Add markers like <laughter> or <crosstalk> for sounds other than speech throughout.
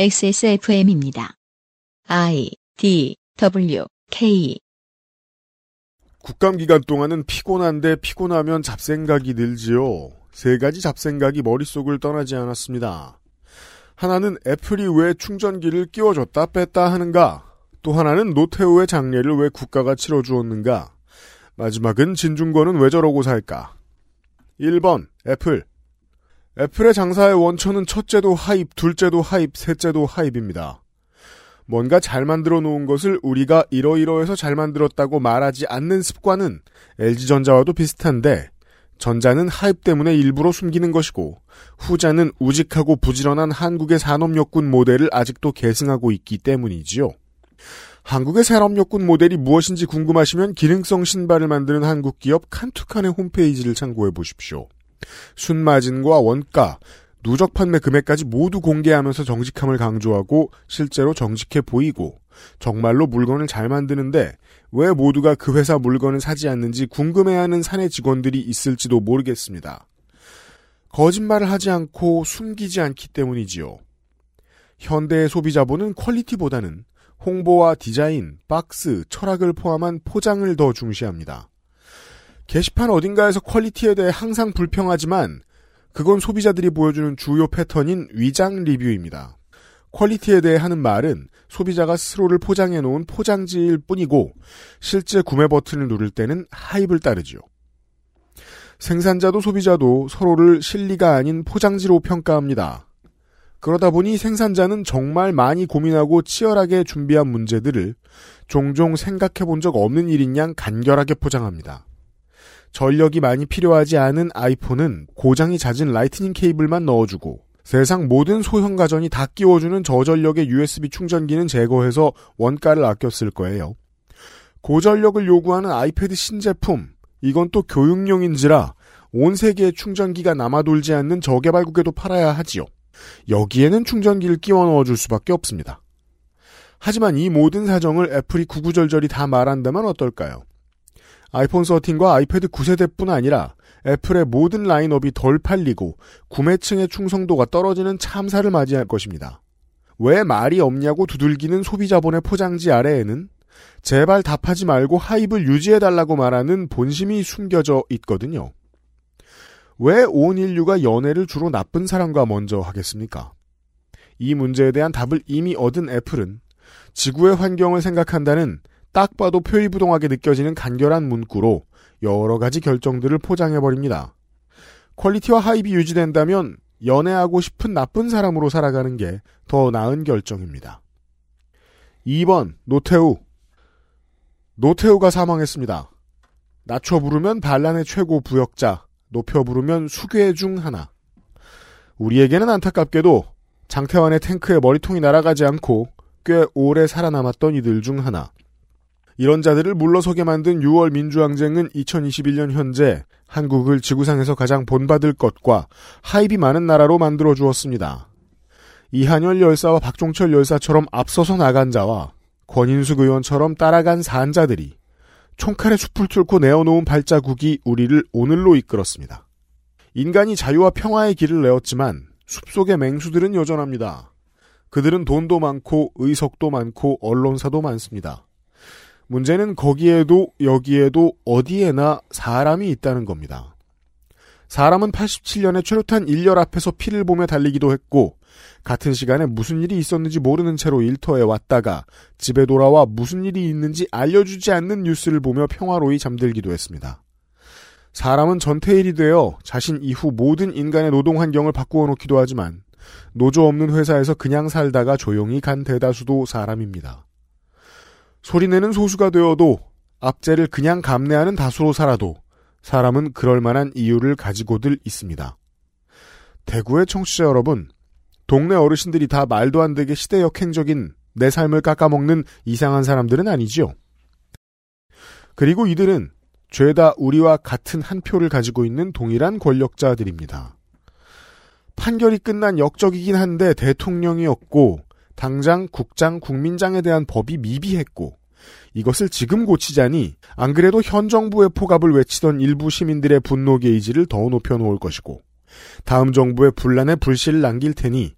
XSFM입니다. I D W K 국감 기간 동안은 피곤한데 피곤하면 잡생각이 늘지요. 세 가지 잡생각이 머릿속을 떠나지 않았습니다. 하나는 애플이 왜 충전기를 끼워줬다 뺐다 하는가? 또 하나는 노태우의 장례를 왜 국가가 치러주었는가? 마지막은 진중권은 왜 저러고 살까? 1번 애플 애플의 장사의 원천은 첫째도 하입, 둘째도 하입, 셋째도 하입입니다. 뭔가 잘 만들어 놓은 것을 우리가 이러이러해서 잘 만들었다고 말하지 않는 습관은 LG전자와도 비슷한데 전자는 하입 때문에 일부러 숨기는 것이고 후자는 우직하고 부지런한 한국의 산업역군 모델을 아직도 계승하고 있기 때문이지요. 한국의 산업역군 모델이 무엇인지 궁금하시면 기능성 신발을 만드는 한국 기업 칸투칸의 홈페이지를 참고해 보십시오. 순마진과 원가, 누적 판매 금액까지 모두 공개하면서 정직함을 강조하고 실제로 정직해 보이고 정말로 물건을 잘 만드는데 왜 모두가 그 회사 물건을 사지 않는지 궁금해하는 사내 직원들이 있을지도 모르겠습니다. 거짓말을 하지 않고 숨기지 않기 때문이지요. 현대의 소비자본은 퀄리티보다는 홍보와 디자인, 박스, 철학을 포함한 포장을 더 중시합니다. 게시판 어딘가에서 quality에 대해 항상 불평하지만 그건 소비자들이 보여주는 주요 패턴인 위장 리뷰입니다. quality에 대해 하는 말은 소비자가 스스로를 포장해 놓은 포장지일 뿐이고 실제 구매 버튼을 누를 때는 hype을 따르지요. 생산자도 소비자도 서로를 실리가 아닌 포장지로 평가합니다. 그러다 보니 생산자는 정말 많이 고민하고 치열하게 준비한 문제들을 종종 생각해 본 적 없는 일인 양 간결하게 포장합니다. 전력이 많이 필요하지 않은 아이폰은 고장이 잦은 라이트닝 케이블만 넣어주고 세상 모든 소형 가전이 다 끼워주는 저전력의 USB 충전기는 제거해서 원가를 아꼈을 거예요. 고전력을 요구하는 아이패드 신제품, 이건 또 교육용인지라 온 세계에 충전기가 남아돌지 않는 저개발국에도 팔아야 하지요. 여기에는 충전기를 끼워 넣어줄 수밖에 없습니다. 하지만 이 모든 사정을 애플이 구구절절히 다 말한다면 어떨까요? 아이폰 13과 아이패드 9세대뿐 아니라 애플의 모든 라인업이 덜 팔리고 구매층의 충성도가 떨어지는 참사를 맞이할 것입니다. 왜 말이 없냐고 두들기는 소비자본의 포장지 아래에는 제발 답하지 말고 하입을 유지해달라고 말하는 본심이 숨겨져 있거든요. 왜 온 인류가 연애를 주로 나쁜 사람과 먼저 하겠습니까? 이 문제에 대한 답을 이미 얻은 애플은 지구의 환경을 생각한다는 딱 봐도 표의부동하게 느껴지는 간결한 문구로 여러 가지 결정들을 포장해버립니다. 퀄리티와 하입이 유지된다면 연애하고 싶은 나쁜 사람으로 살아가는 게 더 나은 결정입니다. 2번 노태우 노태우가 사망했습니다. 낮춰 부르면 반란의 최고 부역자, 높여 부르면 수괴 중 하나. 우리에게는 안타깝게도 장태환의 탱크에 머리통이 날아가지 않고 꽤 오래 살아남았던 이들 중 하나. 이런 자들을 물러서게 만든 6월 민주항쟁은 2021년 현재 한국을 지구상에서 가장 본받을 것과 하입이 많은 나라로 만들어 주었습니다. 이한열 열사와 박종철 열사처럼 앞서서 나간 자와 권인숙 의원처럼 따라간 산자들이 총칼에 숲을 뚫고 내어놓은 발자국이 우리를 오늘로 이끌었습니다. 인간이 자유와 평화의 길을 내었지만 숲속의 맹수들은 여전합니다. 그들은 돈도 많고 의석도 많고 언론사도 많습니다. 문제는 거기에도 여기에도 어디에나 사람이 있다는 겁니다. 사람은 87년에 최루탄 일렬 앞에서 피를 보며 달리기도 했고 같은 시간에 무슨 일이 있었는지 모르는 채로 일터에 왔다가 집에 돌아와 무슨 일이 있는지 알려주지 않는 뉴스를 보며 평화로이 잠들기도 했습니다. 사람은 전태일이 되어 자신 이후 모든 인간의 노동 환경을 바꾸어 놓기도 하지만 노조 없는 회사에서 그냥 살다가 조용히 간 대다수도 사람입니다. 소리내는 소수가 되어도 압제를 그냥 감내하는 다수로 살아도 사람은 그럴 만한 이유를 가지고들 있습니다. 대구의 청취자 여러분, 동네 어르신들이 다 말도 안 되게 시대 역행적인 내 삶을 깎아먹는 이상한 사람들은 아니지요. 그리고 이들은 죄다 우리와 같은 한 표를 가지고 있는 동일한 권력자들입니다. 판결이 끝난 역적이긴 한데 대통령이었고 당장 국장 국민장에 대한 법이 미비했고 이것을 지금 고치자니 안 그래도 현 정부의 포갑을 외치던 일부 시민들의 분노 게이지를 더 높여놓을 것이고 다음 정부의 분란의 불씨를 남길 테니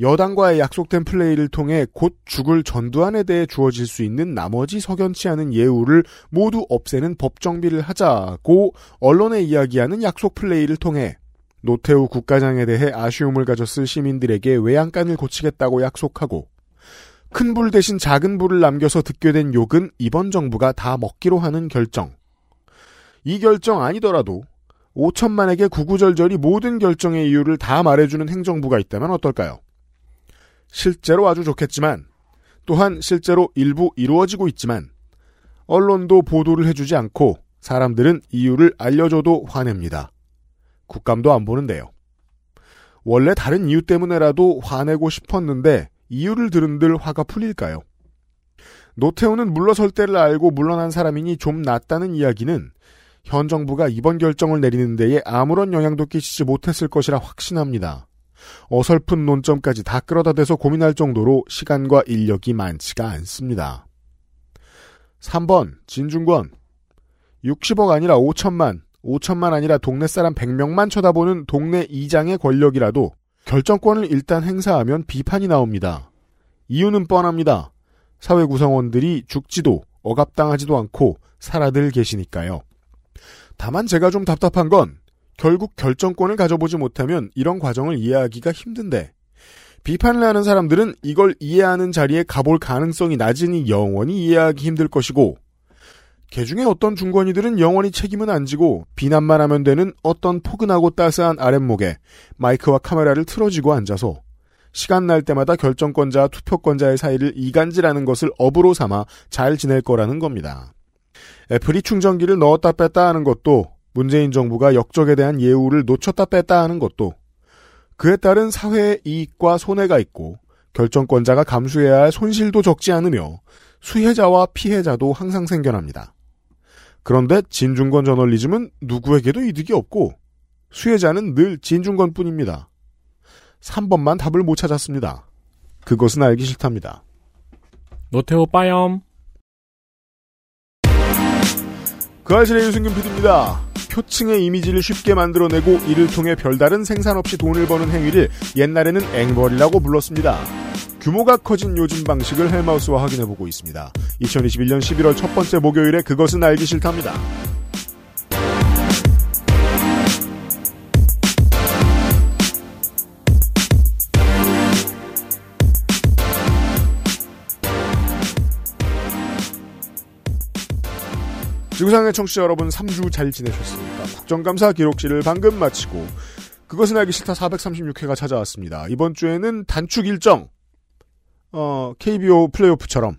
여당과의 약속된 플레이를 통해 곧 죽을 전두환에 대해 주어질 수 있는 나머지 석연치 않은 예우를 모두 없애는 법 정비를 하자고 언론에 이야기하는 약속 플레이를 통해 노태우 국가장에 대해 아쉬움을 가졌을 시민들에게 외양간을 고치겠다고 약속하고 큰 불 대신 작은 불을 남겨서 듣게 된 욕은 이번 정부가 다 먹기로 하는 결정. 이 결정 아니더라도 5천만에게 구구절절히 모든 결정의 이유를 다 말해주는 행정부가 있다면 어떨까요? 실제로 아주 좋겠지만 또한 실제로 일부 이루어지고 있지만 언론도 보도를 해주지 않고 사람들은 이유를 알려줘도 화냅니다. 국감도 안 보는데요. 원래 다른 이유 때문에라도 화내고 싶었는데 이유를 들은들 화가 풀릴까요? 노태우는 물러설 때를 알고 물러난 사람이니 좀 낫다는 이야기는 현 정부가 이번 결정을 내리는 데에 아무런 영향도 끼치지 못했을 것이라 확신합니다. 어설픈 논점까지 다 끌어다 대서 고민할 정도로 시간과 인력이 많지가 않습니다. 3번 진중권 60억 아니라 5천만 5천만 아니라 동네 사람 100명만 쳐다보는 동네 이장의 권력이라도 결정권을 일단 행사하면 비판이 나옵니다. 이유는 뻔합니다. 사회 구성원들이 죽지도 억압당하지도 않고 살아들 계시니까요. 다만 제가 좀 답답한 건 결국 결정권을 가져보지 못하면 이런 과정을 이해하기가 힘든데 비판을 하는 사람들은 이걸 이해하는 자리에 가볼 가능성이 낮으니 영원히 이해하기 힘들 것이고 개중에 어떤 중권이들은 영원히 책임은 안 지고 비난만 하면 되는 어떤 포근하고 따스한 아랫목에 마이크와 카메라를 틀어지고 앉아서 시간 날 때마다 결정권자와 투표권자의 사이를 이간질하는 것을 업으로 삼아 잘 지낼 거라는 겁니다. 애플이 충전기를 넣었다 뺐다 하는 것도 문재인 정부가 역적에 대한 예우를 놓쳤다 뺐다 하는 것도 그에 따른 사회의 이익과 손해가 있고 결정권자가 감수해야 할 손실도 적지 않으며 수혜자와 피해자도 항상 생겨납니다. 그런데 진중권 저널리즘은 누구에게도 이득이 없고 수혜자는 늘 진중권 뿐입니다. 3번만 답을 못 찾았습니다. 그것은 알기 싫답니다. 노태우 빠염. 그 알실의 유승균 PD입니다. 표층의 이미지를 쉽게 만들어내고 이를 통해 별다른 생산 없이 돈을 버는 행위를 옛날에는 앵벌이라고 불렀습니다. 규모가 커진 요즘 방식을 헬마우스와 확인해보고 있습니다. 2021년 11월 첫 번째 목요일에 그것은 알기 싫답니다. 지구상의 청취자 여러분 3주 잘 지내셨습니까? 국정감사 기록실을 방금 마치고 그것은 알기 싫다 436회가 찾아왔습니다. 이번 주에는 단축 일정 어, KBO 플레이오프처럼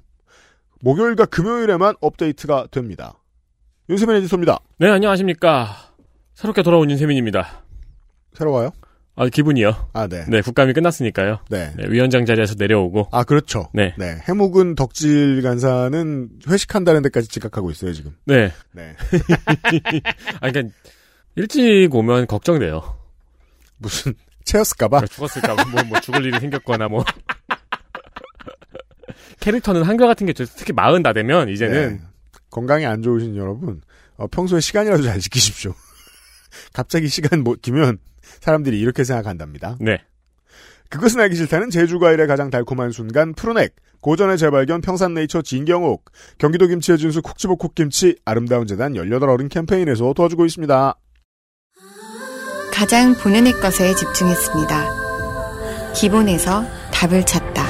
목요일과 금요일에만 업데이트가 됩니다. 윤세민 에디터입니다. 네, 안녕하십니까. 새롭게 돌아온 윤세민입니다. 새로워요? 아, 기분이요. 아, 네. 네, 국감이 끝났으니까요. 네. 네, 위원장 자리에서 내려오고. 아, 그렇죠. 네. 네. 해묵은 덕질 간사는 회식한다는 데까지 지각하고 있어요, 지금. 네. 네. <laughs> 아, 그러니까 일찍 오면 걱정돼요. 무슨, <laughs> 채였을까봐? 죽었을까봐. 뭐, 뭐 죽을 일이 생겼거나 뭐. <laughs> 캐릭터는 한결 같은 게 특히 마흔 다 되면 이제는 네. 건강이 안 좋으신 여러분, 어, 평소에 시간이라도 잘 지키십시오. <laughs> 갑자기 시간 못 기면 사람들이 이렇게 생각한답니다. 네. 그것은 알기 싫다는 제주과일의 가장 달콤한 순간 푸르넥, 고전의 재발견 평산네이처 진경옥, 경기도 김치의 준수 콕지복 콕김치, 아름다운 재단 18어른 캠페인에서 도와주고 있습니다. 가장 본연의 것에 집중했습니다. 기본에서 답을 찾다.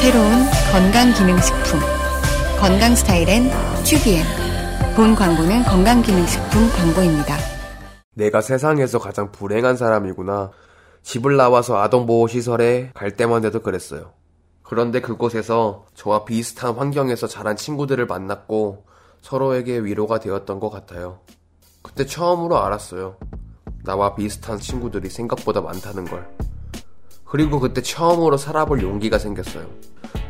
새로운 건강기능식품. 건강 스타일엔 튜비엔. 본 광고는 건강기능식품 광고입니다. 내가 세상에서 가장 불행한 사람이구나. 집을 나와서 아동보호시설에 갈 때만 해도 그랬어요. 그런데 그곳에서 저와 비슷한 환경에서 자란 친구들을 만났고 서로에게 위로가 되었던 것 같아요. 그때 처음으로 알았어요. 나와 비슷한 친구들이 생각보다 많다는 걸. 그리고 그때 처음으로 살아볼 용기가 생겼어요.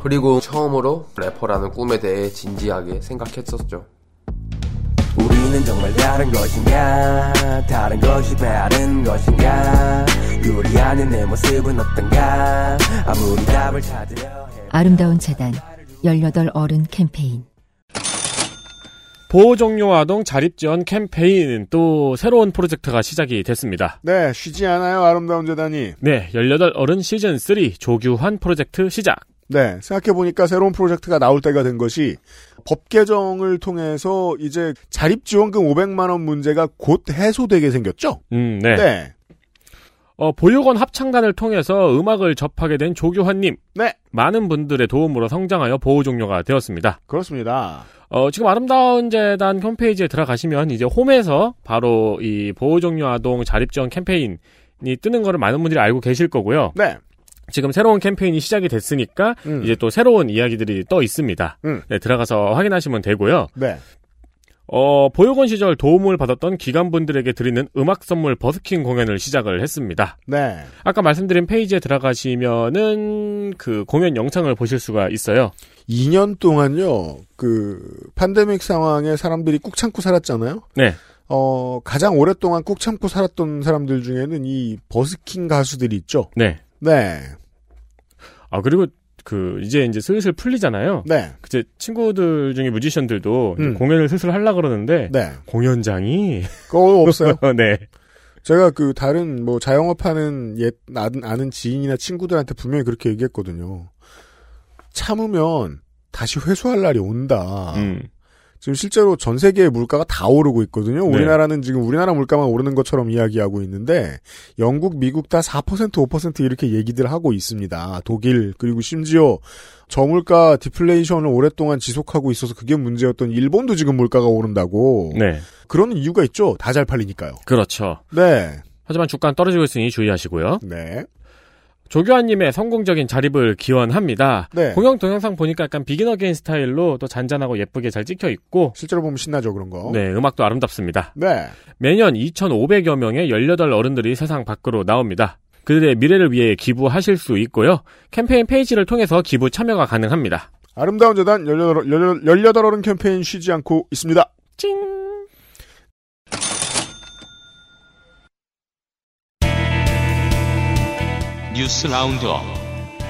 그리고 처음으로 래퍼라는 꿈에 대해 진지하게 생각했었죠. 우리는 정말 다른 것인가 다른 것이 다른 것인가 유리하는 내 모습은 어떤가 아무리 답을 찾으려 해 아름다운 재단 18 어른 캠페인 보호종료 아동 자립지원 캠페인 또 새로운 프로젝트가 시작이 됐습니다. 네, 쉬지 않아요, 아름다운 재단이. 네, 18 어른 시즌 3 조규환 프로젝트 시작. 네, 생각해보니까 새로운 프로젝트가 나올 때가 된 것이 법 개정을 통해서 이제 자립지원금 500만원 문제가 곧 해소되게 생겼죠? 음, 네. 네. 어, 보육원 합창단을 통해서 음악을 접하게 된 조규환님. 네. 많은 분들의 도움으로 성장하여 보호 종료가 되었습니다. 그렇습니다. 어, 지금 아름다운 재단 홈페이지에 들어가시면 이제 홈에서 바로 이 보호 종료 아동 자립 지원 캠페인이 뜨는 거를 많은 분들이 알고 계실 거고요. 네. 지금 새로운 캠페인이 시작이 됐으니까 음. 이제 또 새로운 이야기들이 떠 있습니다. 음. 네, 들어가서 확인하시면 되고요. 네. 어, 보육원 시절 도움을 받았던 기관분들에게 드리는 음악 선물 버스킹 공연을 시작을 했습니다. 네. 아까 말씀드린 페이지에 들어가시면은 그 공연 영상을 보실 수가 있어요. 2년 동안요, 그, 팬데믹 상황에 사람들이 꾹 참고 살았잖아요? 네. 어, 가장 오랫동안 꾹 참고 살았던 사람들 중에는 이 버스킹 가수들이 있죠? 네. 네. 아, 그리고 그 이제 이제 슬슬 풀리잖아요. 네. 그제 친구들 중에 뮤지션들도 이제 음. 공연을 슬슬 하려 그러는데 네. 공연장이 그거 없어요. <laughs> 네. 제가 그 다른 뭐 자영업하는 옛 아는, 아는 지인이나 친구들한테 분명히 그렇게 얘기했거든요. 참으면 다시 회수할 날이 온다. 음. 지금 실제로 전 세계의 물가가 다 오르고 있거든요. 네. 우리나라는 지금 우리나라 물가만 오르는 것처럼 이야기하고 있는데 영국, 미국 다 4% 5% 이렇게 얘기들 하고 있습니다. 독일 그리고 심지어 저물가 디플레이션을 오랫동안 지속하고 있어서 그게 문제였던 일본도 지금 물가가 오른다고. 네. 그런 이유가 있죠. 다 잘 팔리니까요. 그렇죠. 네. 하지만 주가는 떨어지고 있으니 주의하시고요. 네. 조교환님의 성공적인 자립을 기원합니다. 네. 공연 동영상 보니까 약간 Begin Again 스타일로 또 잔잔하고 예쁘게 잘 찍혀 있고, 실제로 보면 신나죠, 그런 거. 네, 음악도 아름답습니다. 네. 매년 2,500여 명의 18 어른들이 세상 밖으로 나옵니다. 그들의 미래를 위해 기부하실 수 있고요. 캠페인 페이지를 통해서 기부 참여가 가능합니다. 아름다운 재단 18, 18, 18어른 캠페인 쉬지 않고 있습니다. 찡! 뉴스 Roundup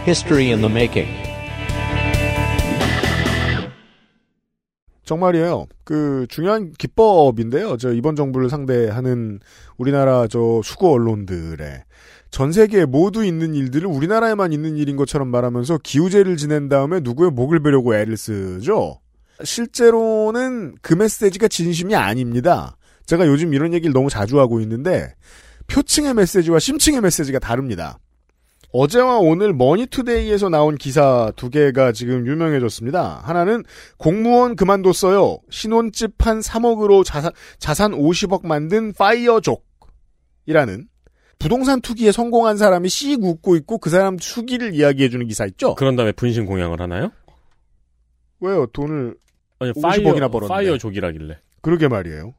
History in the making. 정말이에요. 그 중요한 기법인데요. 저 이번 정부를 상대하는 우리나라 저 수구 언론들의 전 세계에 모두 있는 일들을 우리나라에만 있는 일인 것처럼 말하면서 기우제를 지낸 다음에 누구의 목을 베려고 애를 쓰죠. 실제로는 그 메시지가 진심이 아닙니다. 제가 요즘 이런 얘기를 너무 자주 하고 있는데 표층의 메시지와 심층의 메시지가 다릅니다. 어제와 오늘 머니투데이에서 나온 기사 두 개가 지금 유명해졌습니다. 하나는 공무원 그만뒀어요. 신혼집 한 3억으로 자산, 자산 50억 만든 파이어족이라는 부동산 투기에 성공한 사람이 씩 웃고 있고 그 사람 투기를 이야기해주는 기사 있죠? 그런 다음에 분신 공양을 하나요? 왜요? 돈을 아니, 50억이나 벌었는데. 파이어족이라길래. 그러게 말이에요.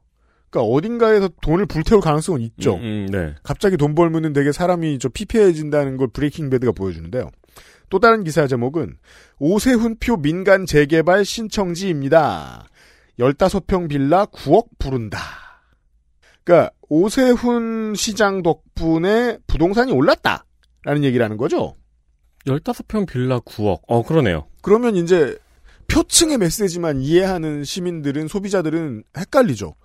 그러니까 어딘가에서 돈을 불태울 가능성은 있죠. 음, 음, 네. 갑자기 돈 벌면은 되게 사람이 저 피폐해진다는 걸 브레이킹 배드가 보여주는데요. 또 다른 기사 제목은 오세훈표 민간 재개발 신청지입니다. 15평 빌라 9억 부른다. 그러니까 오세훈 시장 덕분에 부동산이 올랐다. 라는 얘기를 하는 거죠. 15평 빌라 9억. 어, 그러네요. 그러면 이제 표층의 메시지만 이해하는 시민들은 소비자들은 헷갈리죠.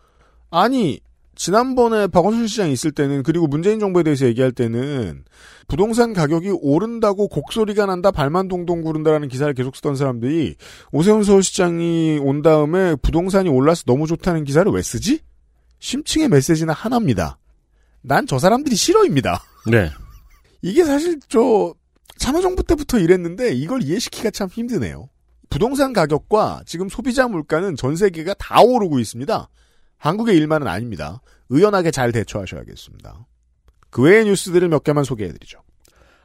아니 지난번에 박원순 시장이 있을 때는 그리고 문재인 정부에 대해서 얘기할 때는 부동산 가격이 오른다고 곡소리가 난다 발만 동동 구른다라는 기사를 계속 쓰던 사람들이 오세훈 서울시장이 온 다음에 부동산이 올라서 너무 좋다는 기사를 왜 쓰지? 심층의 메시지는 하나입니다. 난 저 사람들이 싫어입니다. 네. 이게 사실 저 참여정부 때부터 이랬는데 이걸 이해시키기가 참 힘드네요. 부동산 가격과 지금 소비자 물가는 전 세계가 다 오르고 있습니다. 한국의 일만은 아닙니다. 의연하게 잘 대처하셔야겠습니다. 그 외의 뉴스들을 몇 개만 소개해드리죠.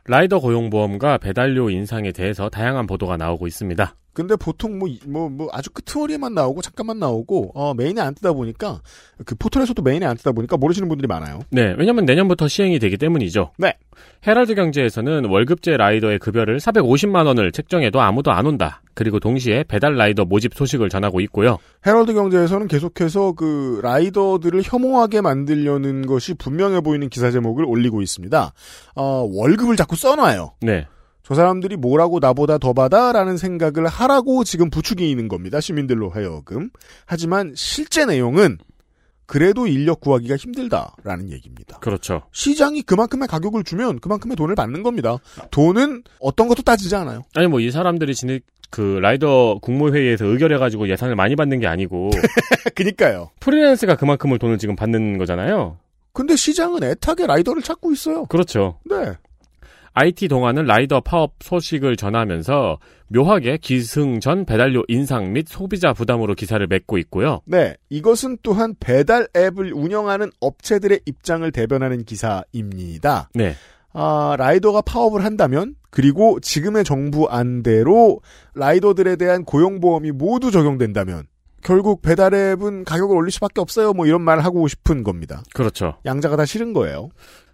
라이더 고용보험과 배달료 인상에 대해서 다양한 보도가 나오고 있습니다. 근데 보통 뭐, 뭐, 뭐, 아주 끄트머리에만 나오고, 잠깐만 나오고, 어, 메인에 안 뜨다 보니까, 그 포털에서도 메인에 안 뜨다 보니까 모르시는 분들이 많아요. 네, 왜냐면 내년부터 시행이 되기 때문이죠. 네. 헤럴드 경제에서는 월급제 라이더의 급여를 450만 원을 책정해도 아무도 안 온다. 그리고 동시에 배달 라이더 모집 소식을 전하고 있고요. 헤럴드 경제에서는 계속해서 그 라이더들을 혐오하게 만들려는 것이 분명해 보이는 기사 제목을 올리고 있습니다. 어, 월급을 자꾸 써놔요. 네. 저 사람들이 뭐라고 나보다 더 받아라는 생각을 하라고 지금 부추기는 겁니다. 시민들로 하여금. 하지만 실제 내용은 그래도 인력 구하기가 힘들다라는 얘기입니다. 그렇죠. 시장이 그만큼의 가격을 주면 그만큼의 돈을 받는 겁니다. 돈은 어떤 것도 따지지 않아요. 아니 뭐 이 사람들이 진짜 그 라이더 국무회의에서 의결해가지고 예산을 많이 받는 게 아니고 <laughs> 그니까요. 프리랜스가 그만큼을 돈을 지금 받는 거잖아요. 근데 시장은 애타게 라이더를 찾고 있어요. 그렇죠. 네. IT동아는 라이더 파업 소식을 전하면서 묘하게 기승전 배달료 인상 및 소비자 부담으로 기사를 맺고 있고요. 네. 이것은 또한 배달 앱을 운영하는 업체들의 입장을 대변하는 기사입니다. 네. 아, 라이더가 파업을 한다면 그리고 지금의 정부 안대로 라이더들에 대한 고용보험이 모두 적용된다면 결국 배달 앱은 가격을 올릴 수밖에 없어요. 뭐 이런 말을 하고 싶은 겁니다. 그렇죠. 양자가 다 싫은 거예요.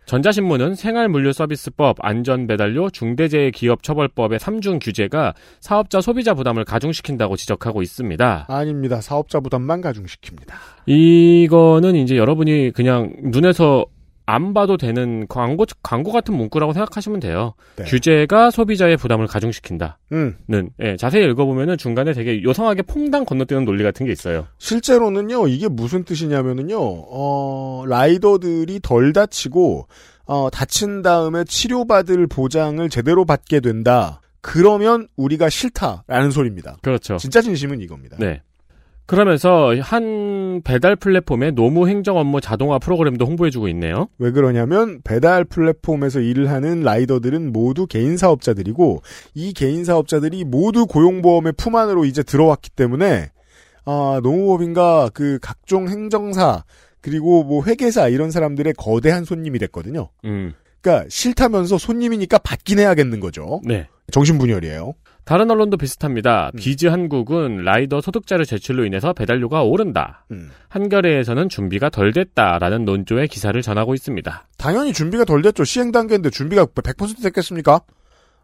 전자신문은 생활물류서비스법, 안전배달료, 중대재해기업처벌법의 3중 규제가 사업자 소비자 부담을 가중시킨다고 지적하고 있습니다. 아닙니다. 사업자 부담만 가중시킵니다. 이거는 이제 여러분이 그냥 눈에서 안 봐도 되는 광고, 광고 같은 문구라고 생각하시면 돼요. 네. 규제가 소비자의 부담을 가중시킨다. 음. 는, 예, 자세히 읽어보면은 중간에 되게 요상하게 퐁당 건너뛰는 논리 같은 게 있어요. 실제로는요, 이게 무슨 뜻이냐면은요, 어, 라이더들이 덜 다치고, 어, 다친 다음에 치료받을 보장을 제대로 받게 된다. 그러면 우리가 싫다라는 소리입니다. 그렇죠. 진짜 진심은 이겁니다. 네. 그러면서 한 배달 플랫폼의 노무 행정 업무 자동화 프로그램도 홍보해주고 있네요. 왜 그러냐면 배달 플랫폼에서 일을 하는 라이더들은 모두 개인 사업자들이고 이 개인 사업자들이 모두 고용보험의 품 안으로 이제 들어왔기 때문에 아, 노무법인과 그 각종 행정사 그리고 뭐 회계사 이런 사람들의 거대한 손님이 됐거든요. 음. 그러니까 싫다면서 손님이니까 받긴 해야겠는 거죠. 네. 정신분열이에요. 다른 언론도 비슷합니다. 음. 비즈 한국은 라이더 소득자료 제출로 인해서 배달료가 오른다. 음. 한겨레에서는 준비가 덜 됐다라는 논조의 기사를 전하고 있습니다. 당연히 준비가 덜 됐죠. 시행 단계인데 준비가 100% 됐겠습니까?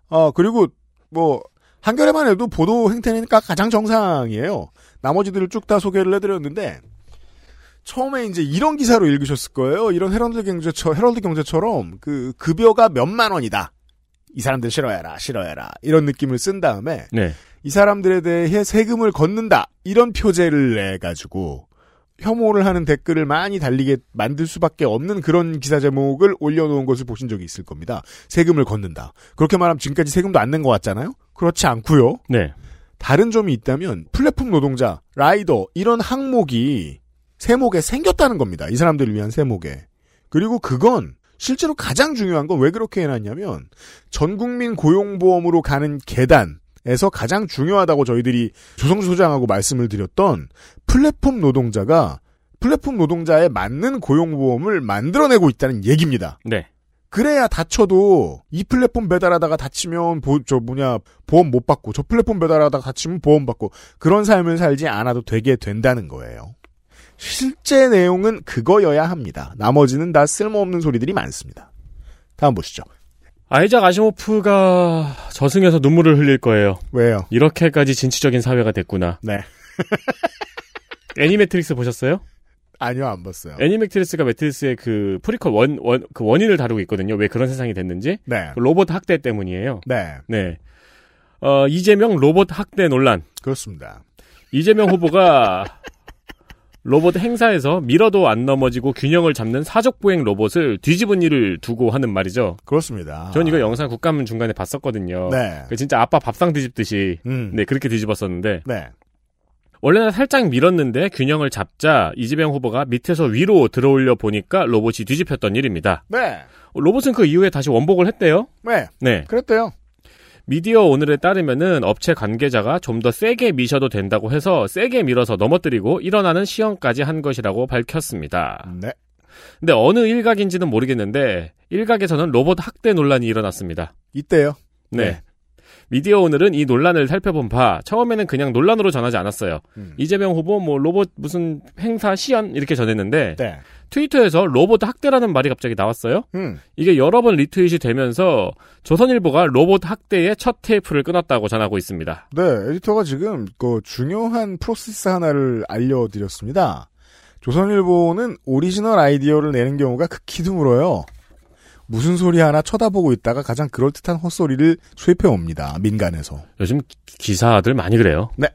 아, 그리고 뭐 한겨레만 해도 보도 행태니까 가장 정상이에요. 나머지들을 쭉 다 소개를 해드렸는데 처음에 이제 이런 기사로 읽으셨을 거예요. 이런 헤럴드 경제처 헤럴드 경제처럼 그 급여가 몇만 원이다. 이 사람들 싫어해라, 싫어해라 이런 느낌을 쓴 다음에 네. 이 사람들에 대해 세금을 걷는다 이런 표제를 내 가지고 혐오를 하는 댓글을 많이 달리게 만들 수밖에 없는 그런 기사 제목을 올려놓은 것을 보신 적이 있을 겁니다. 세금을 걷는다. 그렇게 말하면 지금까지 세금도 안 낸 것 같잖아요. 그렇지 않고요. 네. 다른 점이 있다면 플랫폼 노동자, 라이더 이런 항목이 세목에 생겼다는 겁니다. 이 사람들을 위한 세목에. 그리고 그건 실제로 가장 중요한 건 왜 그렇게 해놨냐면 전 국민 고용보험으로 가는 계단에서 가장 중요하다고 저희들이 조성주 소장하고 말씀을 드렸던 플랫폼 노동자가 플랫폼 노동자에 맞는 고용보험을 만들어내고 있다는 얘기입니다. 네. 그래야 다쳐도 이 플랫폼 배달하다가 다치면 보, 저 뭐냐 보험 못 받고 저 플랫폼 배달하다가 다치면 보험 받고 그런 삶을 살지 않아도 되게 된다는 거예요. 실제 내용은 그거여야 합니다. 나머지는 다 쓸모없는 소리들이 많습니다. 다음 보시죠. 아이작 아시모프가 저승에서 눈물을 흘릴 거예요. 왜요? 이렇게까지 진취적인 사회가 됐구나. 네. <laughs> 애니매트릭스 보셨어요? 아니요, 안 봤어요. 애니매트릭스가 매트릭스의 그 프리퀄 원, 원, 그 원인을 다루고 있거든요. 왜 그런 세상이 됐는지. 네. 그 로봇 학대 때문이에요. 네. 네. 어, 이재명 로봇 학대 논란. 그렇습니다. 이재명 후보가 <laughs> 로봇 행사에서 밀어도 안 넘어지고 균형을 잡는 사족보행 로봇을 뒤집은 일을 두고 하는 말이죠. 그렇습니다. 전 이거 영상 국감은 중간에 봤었거든요. 네. 그 진짜 아빠 밥상 뒤집듯이 음. 네 그렇게 뒤집었었는데 네. 원래는 살짝 밀었는데 균형을 잡자 이재명 후보가 밑에서 위로 들어올려 보니까 로봇이 뒤집혔던 일입니다. 네. 로봇은 그 이후에 다시 원복을 했대요. 네. 네. 그랬대요. 미디어 오늘에 따르면은 업체 관계자가 좀 더 세게 미셔도 된다고 해서 세게 밀어서 넘어뜨리고 일어나는 시험까지 한 것이라고 밝혔습니다. 네. 근데 어느 일각인지는 모르겠는데 일각에서는 로봇 학대 논란이 일어났습니다. 이때요. 네. 네. 미디어 오늘은 이 논란을 살펴본 바 처음에는 그냥 논란으로 전하지 않았어요. 음. 이재명 후보 뭐 로봇 무슨 행사 시연 이렇게 전했는데 네. 트위터에서 로봇 학대라는 말이 갑자기 나왔어요. 음. 이게 여러 번 리트윗이 되면서 조선일보가 로봇 학대의 첫 테이프를 끊었다고 전하고 있습니다. 네, 에디터가 지금 그 중요한 프로세스 하나를 알려드렸습니다. 조선일보는 오리지널 아이디어를 내는 경우가 극히 드물어요. 무슨 소리 하나 쳐다보고 있다가 가장 그럴듯한 헛소리를 수입해 옵니다. 민간에서. 요즘 기- 기사들 많이 그래요. 네. 네.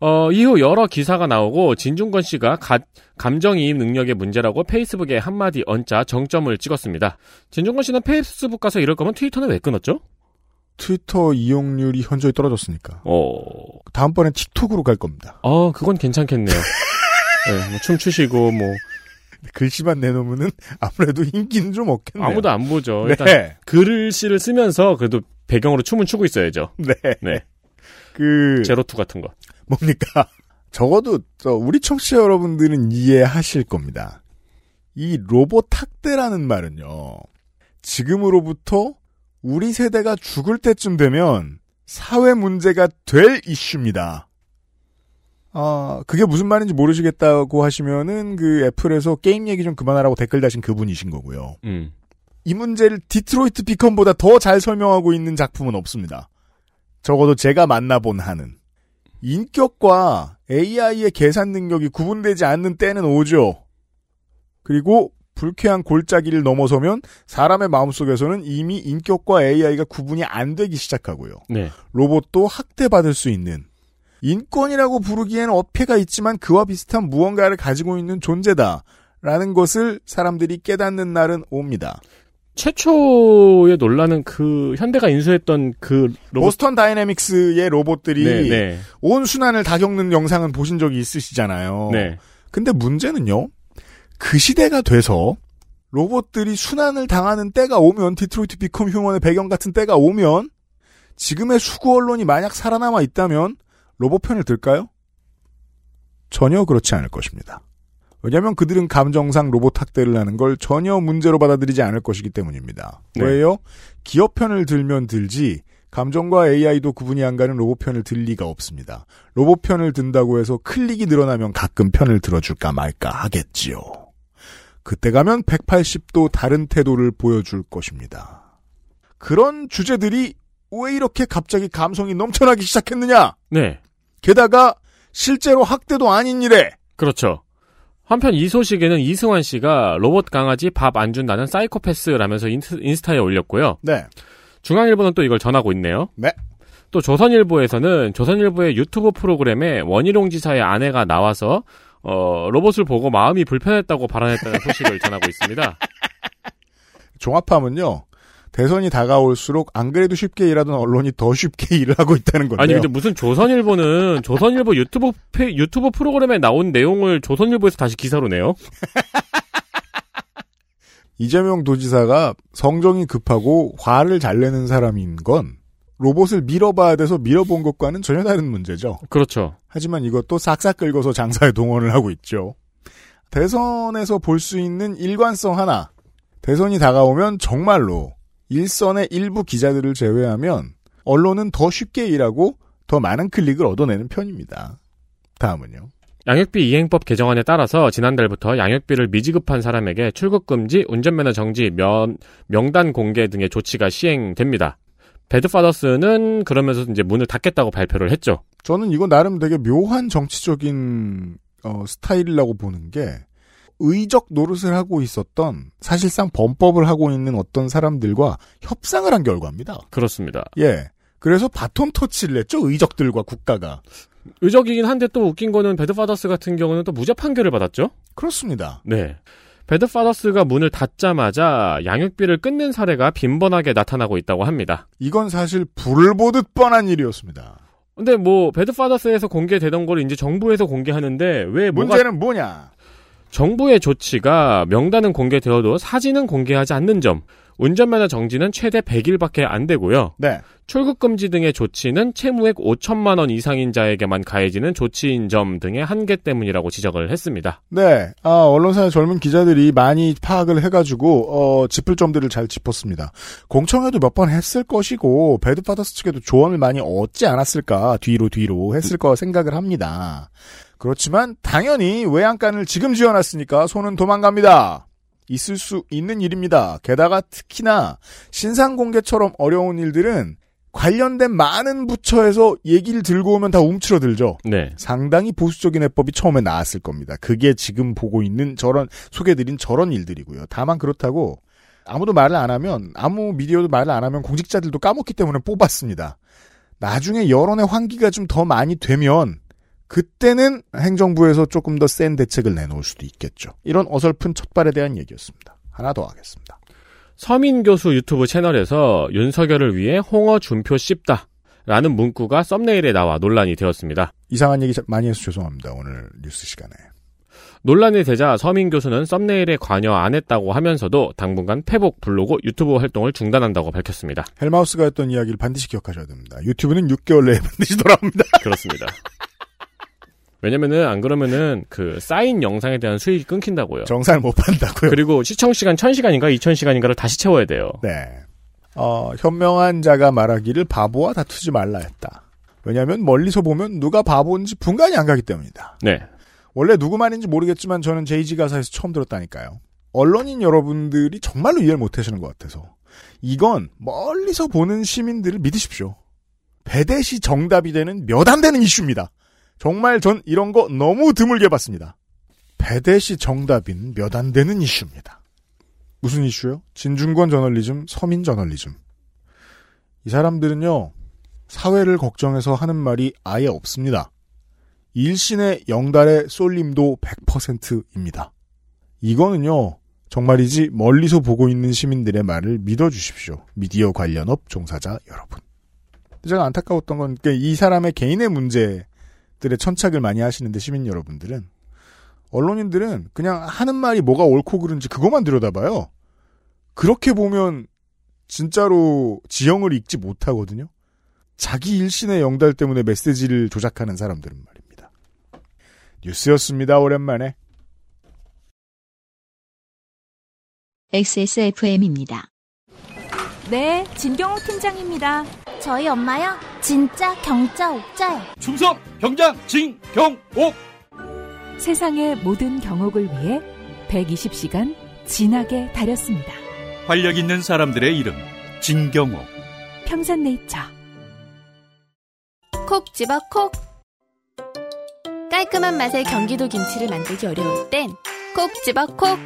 어, 이후 여러 기사가 나오고 진중권 씨가 가- 감정이입 능력의 문제라고 페이스북에 한마디 얹자 정점을 찍었습니다. 진중권 씨는 페이스북 가서 이럴 거면 트위터는 왜 끊었죠? 트위터 이용률이 현저히 떨어졌으니까. 어, 다음번엔 틱톡으로 갈 겁니다. 어, 그건 괜찮겠네요. <laughs> 네, 뭐 춤추시고 뭐 글씨만 내놓으면은 아무래도 인기는 좀 없겠네요. 아무도 안 보죠. 네. 일단 글씨를 쓰면서 그래도 배경으로 춤은 추고 있어야죠. 네. 네. 그 제로투 같은 거. <laughs> 뭡니까? 적어도 저 우리 청취자 여러분들은 이해하실 겁니다. 이 로봇 학대라는 말은요. 지금으로부터 우리 세대가 죽을 때쯤 되면 사회 문제가 될 이슈입니다. 아, 그게 무슨 말인지 모르시겠다고 하시면은 그 애플에서 게임 얘기 좀 그만하라고 댓글 다신 그분이신 거고요. 음. 이 문제를 디트로이트 비컴보다 더 잘 설명하고 있는 작품은 없습니다. 적어도 제가 만나본 한은. 인격과 AI의 계산 능력이 구분되지 않는 때는 오죠. 그리고 불쾌한 골짜기를 넘어서면 사람의 마음속에서는 이미 인격과 AI가 구분이 안 되기 시작하고요. 네. 로봇도 학대받을 수 있는 인권이라고 부르기에는 어폐가 있지만 그와 비슷한 무언가를 가지고 있는 존재다라는 것을 사람들이 깨닫는 날은 옵니다. 최초의 논란은 그 현대가 인수했던 그 로봇 보스턴 다이내믹스의 로봇들이 네, 네. 온 순환을 다 겪는 영상은 보신 적이 있으시잖아요. 네. 근데 문제는요. 그 시대가 돼서 로봇들이 수난을 당하는 때가 오면 디트로이트 비컴 휴먼의 배경 같은 때가 오면 지금의 수구 언론이 만약 살아남아 있다면 로봇 편을 들까요? 전혀 그렇지 않을 것입니다. 왜냐하면 그들은 감정상 로봇 학대를 하는 걸 전혀 문제로 받아들이지 않을 것이기 때문입니다. 네. 왜요? 기업 편을 들면 들지 감정과 AI도 구분이 안 가는 로봇 편을 들 리가 없습니다. 로봇 편을 든다고 해서 클릭이 늘어나면 가끔 편을 들어줄까 말까 하겠지요. 그때 가면 180도 다른 태도를 보여줄 것입니다. 그런 주제들이 왜 이렇게 갑자기 감성이 넘쳐나기 시작했느냐? 네. 게다가 실제로 학대도 아닌 일에 그렇죠. 한편 이 소식에는 이승환 씨가 로봇 강아지 밥 안 준다는 사이코패스라면서 인스, 인스 타에 올렸고요. 네. 중앙일보는 또 이걸 전하고 있네요. 네. 또 조선일보에서는 조선일보의 유튜브 프로그램에 원희룡 지사의 아내가 나와서 어, 로봇을 보고 마음이 불편했다고 발언했다는 소식을 전하고 있습니다. <laughs> 종합하면요. 대선이 다가올수록 안 그래도 쉽게 일하던 언론이 더 쉽게 <laughs> 일을 하고 있다는 건데요. 아니 근데 무슨 조선일보는 조선일보 유튜브 페- 유튜브 프로그램에 나온 내용을 조선일보에서 다시 기사로 내요? <laughs> 이재명 도지사가 성정이 급하고 화를 잘 내는 사람인 건 로봇을 밀어봐야 돼서 밀어본 것과는 전혀 다른 문제죠. 그렇죠. 하지만 이것도 싹싹 긁어서 장사에 동원을 하고 있죠. 대선에서 볼 수 있는 일관성 하나. 대선이 다가오면 정말로 일선의 일부 기자들을 제외하면 언론은 더 쉽게 일하고 더 많은 클릭을 얻어내는 편입니다. 다음은요. 양육비 이행법 개정안에 따라서 지난달부터 양육비를 미지급한 사람에게 출국 금지, 운전면허 정지, 면, 명단 공개 등의 조치가 시행됩니다. 배드파더스는 그러면서 이제 문을 닫겠다고 발표를 했죠. 저는 이거 나름 되게 묘한 정치적인 어, 스타일이라고 보는 게 의적 노릇을 하고 있었던 사실상 범법을 하고 있는 어떤 사람들과 협상을 한 결과입니다. 그렇습니다. 예. 그래서 바톤 터치를 했죠. 의적들과 국가가. 의적이긴 한데 또 웃긴 거는 배드파더스 같은 경우는 또 무죄 판결을 받았죠? 그렇습니다. 네. 배드파더스가 문을 닫자마자 양육비를 끊는 사례가 빈번하게 나타나고 있다고 합니다. 이건 사실 불을 보듯 뻔한 일이었습니다. 근데 뭐 배드파더스에서 공개되던 거를 이제 정부에서 공개하는데 왜 문제는 뭐냐? 정부의 조치가 명단은 공개되어도 사진은 공개하지 않는 점, 운전면허 정지는 최대 100일밖에 안 되고요. 네. 출국 금지 등의 조치는 채무액 5천만 원 이상인 자에게만 가해지는 조치인 점 등의 한계 때문이라고 지적을 했습니다. 네. 아, 언론사의 젊은 기자들이 많이 파악을 해가지고, 어, 짚을 점들을 잘 짚었습니다. 공청회도 몇 번 했을 것이고, 배드파더스 측에도 조언을 많이 얻지 않았을까, 뒤로 뒤로 했을 거 생각을 합니다. 그렇지만, 당연히 외양간을 지금 지어놨으니까 손은 도망갑니다. 있을 수 있는 일입니다. 게다가 특히나 신상 공개처럼 어려운 일들은 관련된 많은 부처에서 얘기를 들고 오면 다 움츠러들죠. 네. 상당히 보수적인 해법이 처음에 나왔을 겁니다. 그게 지금 보고 있는 저런 소개드린 저런 일들이고요. 다만 그렇다고 아무도 말을 안 하면 아무 미디어도 말을 안 하면 공직자들도 까먹기 때문에 뽑았습니다. 나중에 여론의 환기가 좀 더 많이 되면 그때는 행정부에서 조금 더 센 대책을 내놓을 수도 있겠죠. 이런 어설픈 첫발에 대한 얘기였습니다. 하나 더 하겠습니다. 서민 교수 유튜브 채널에서 윤석열을 위해 홍어 준표 씹다. 라는 문구가 썸네일에 나와 논란이 되었습니다. 이상한 얘기 많이 해서 죄송합니다. 오늘 뉴스 시간에. 논란이 되자 서민 교수는 썸네일에 관여 안 했다고 하면서도 당분간 페북, 블로그, 유튜브 활동을 중단한다고 밝혔습니다. 헬마우스가 했던 이야기를 반드시 기억하셔야 됩니다. 유튜브는 6개월 내에 <laughs> 반드시 돌아옵니다. 그렇습니다. 왜냐면은 안 그러면은 그 쌓인 영상에 대한 수익이 끊긴다고요. 정산을 못 판다고요. 그리고 시청 시간 1000시간인가 2000시간인가를 다시 채워야 돼요. 네. 어, 현명한 자가 말하기를 바보와 다투지 말라 했다. 왜냐하면 멀리서 보면 누가 바보인지 분간이 안 가기 때문이다. 네. 원래 누구 말인지 모르겠지만 저는 제이지 가사에서 처음 들었다니까요. 언론인 여러분들이 정말로 이해를 못 하시는 것 같아서 이건 멀리서 보는 시민들을 믿으십시오. 배대시 정답이 되는 몇 안 되는 이슈입니다. 정말 전 이런 거 너무 드물게 봤습니다. 배대시 정답인 몇 안 되는 이슈입니다. 무슨 이슈요? 진중권 저널리즘, 서민 저널리즘. 이 사람들은요, 사회를 걱정해서 하는 말이 아예 없습니다. 일신의 영달의 쏠림도 100%입니다. 이거는요, 정말이지 멀리서 보고 있는 시민들의 말을 믿어주십시오. 미디어 관련업 종사자 여러분. 제가 안타까웠던 건, 이 사람의 개인의 문제 들의 천착을 많이 하시는데 시민 여러분들은, 언론인들은 그냥 하는 말이 뭐가 옳고 그른지 그것만 들여다봐요. 그렇게 보면 진짜로 지형을 읽지 못하거든요. 자기 일신의 영달 때문에 메시지를 조작하는 사람들은 말입니다. 뉴스였습니다. 오랜만에. XSFM입니다. 네, 진경호 팀장입니다. 저희 엄마요? 진짜 경자 옥자요. 충성 경장 진경옥. 세상의 모든 경옥을 위해 120시간 진하게 다렸습니다. 활력 있는 사람들의 이름 진경옥. 평산네이처. 콕 집어 콕. 깔끔한 맛의 경기도 김치를 만들기 어려울 땐 콕 집어 콕.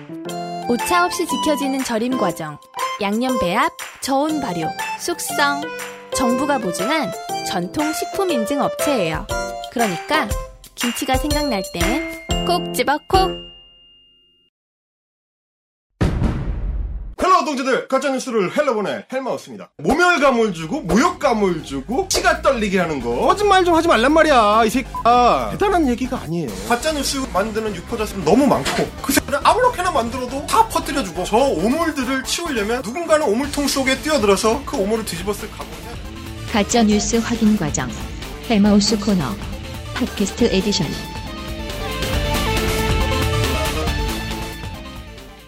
오차 없이 지켜지는 절임 과정, 양념 배합, 저온 발효, 숙성. 정부가 보증한 전통 식품 인증 업체예요. 그러니까 김치가 생각날 땐 콕 집어 콕. Hello 동지들 가짜뉴스를 hell로 보내 헬마우스입니다. 모멸감을 주고 모욕감을 주고 치가 떨리게 하는 거. 거짓말 좀 하지 말란 말이야 이 새끼야 대단한 얘기가 아니에요. 가짜뉴스 만드는 유포자수는 너무 많고 그 새끼를 아무렇게나 만들어도 다 퍼뜨려주고 저 오물들을 치우려면 누군가는 오물통 속에 뛰어들어서 그 오물을 뒤집었을 각오냐 가짜 뉴스 확인 과정. 헬마우스 코너. 팟캐스트 에디션.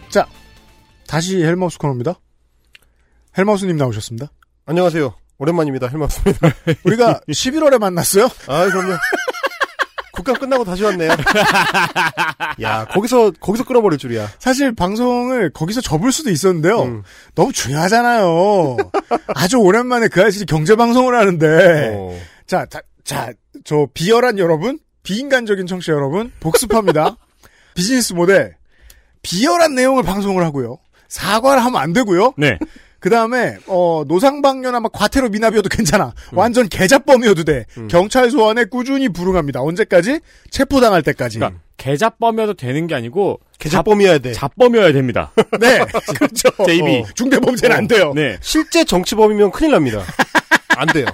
자, 다시 헬마우스 코너입니다. 헬마우스님 나오셨습니다. 안녕하세요 오랜만입니다 헬마우스입니다 우리가 <laughs> 11월에 만났어요? 아 그럼요 국감 끝나고 다시 왔네요 <laughs> 야 거기서 거기서 끊어버릴 줄이야 사실 방송을 거기서 접을 수도 있었는데요. 음. 너무 중요하잖아요. 아주 오랜만에 그 아저씨 경제 방송을 하는데. 어. 자, 자, 자, 저 비열한 여러분, 비인간적인 청취자 여러분, 복습합니다. <laughs> 비즈니스 모델. 비열한 내용을 방송을 하고요. 사과를 하면 안 되고요. 네. 그 다음에, 어, 노상방뇨나 막 과태료 미납이어도 괜찮아. 음. 완전 개잡범이어도 돼. 경찰 소환에 꾸준히 부응합니다. 언제까지? 체포당할 때까지. 그러니까 개잡범이어도 되는 게 아니고 개잡범이어야 돼 잡범이어야 됩니다. <laughs> 네. <laughs> 그렇죠. JB. 어, 중대범죄는 안 돼요. 네. 실제 정치범이면 큰일 납니다 <laughs> 안 돼요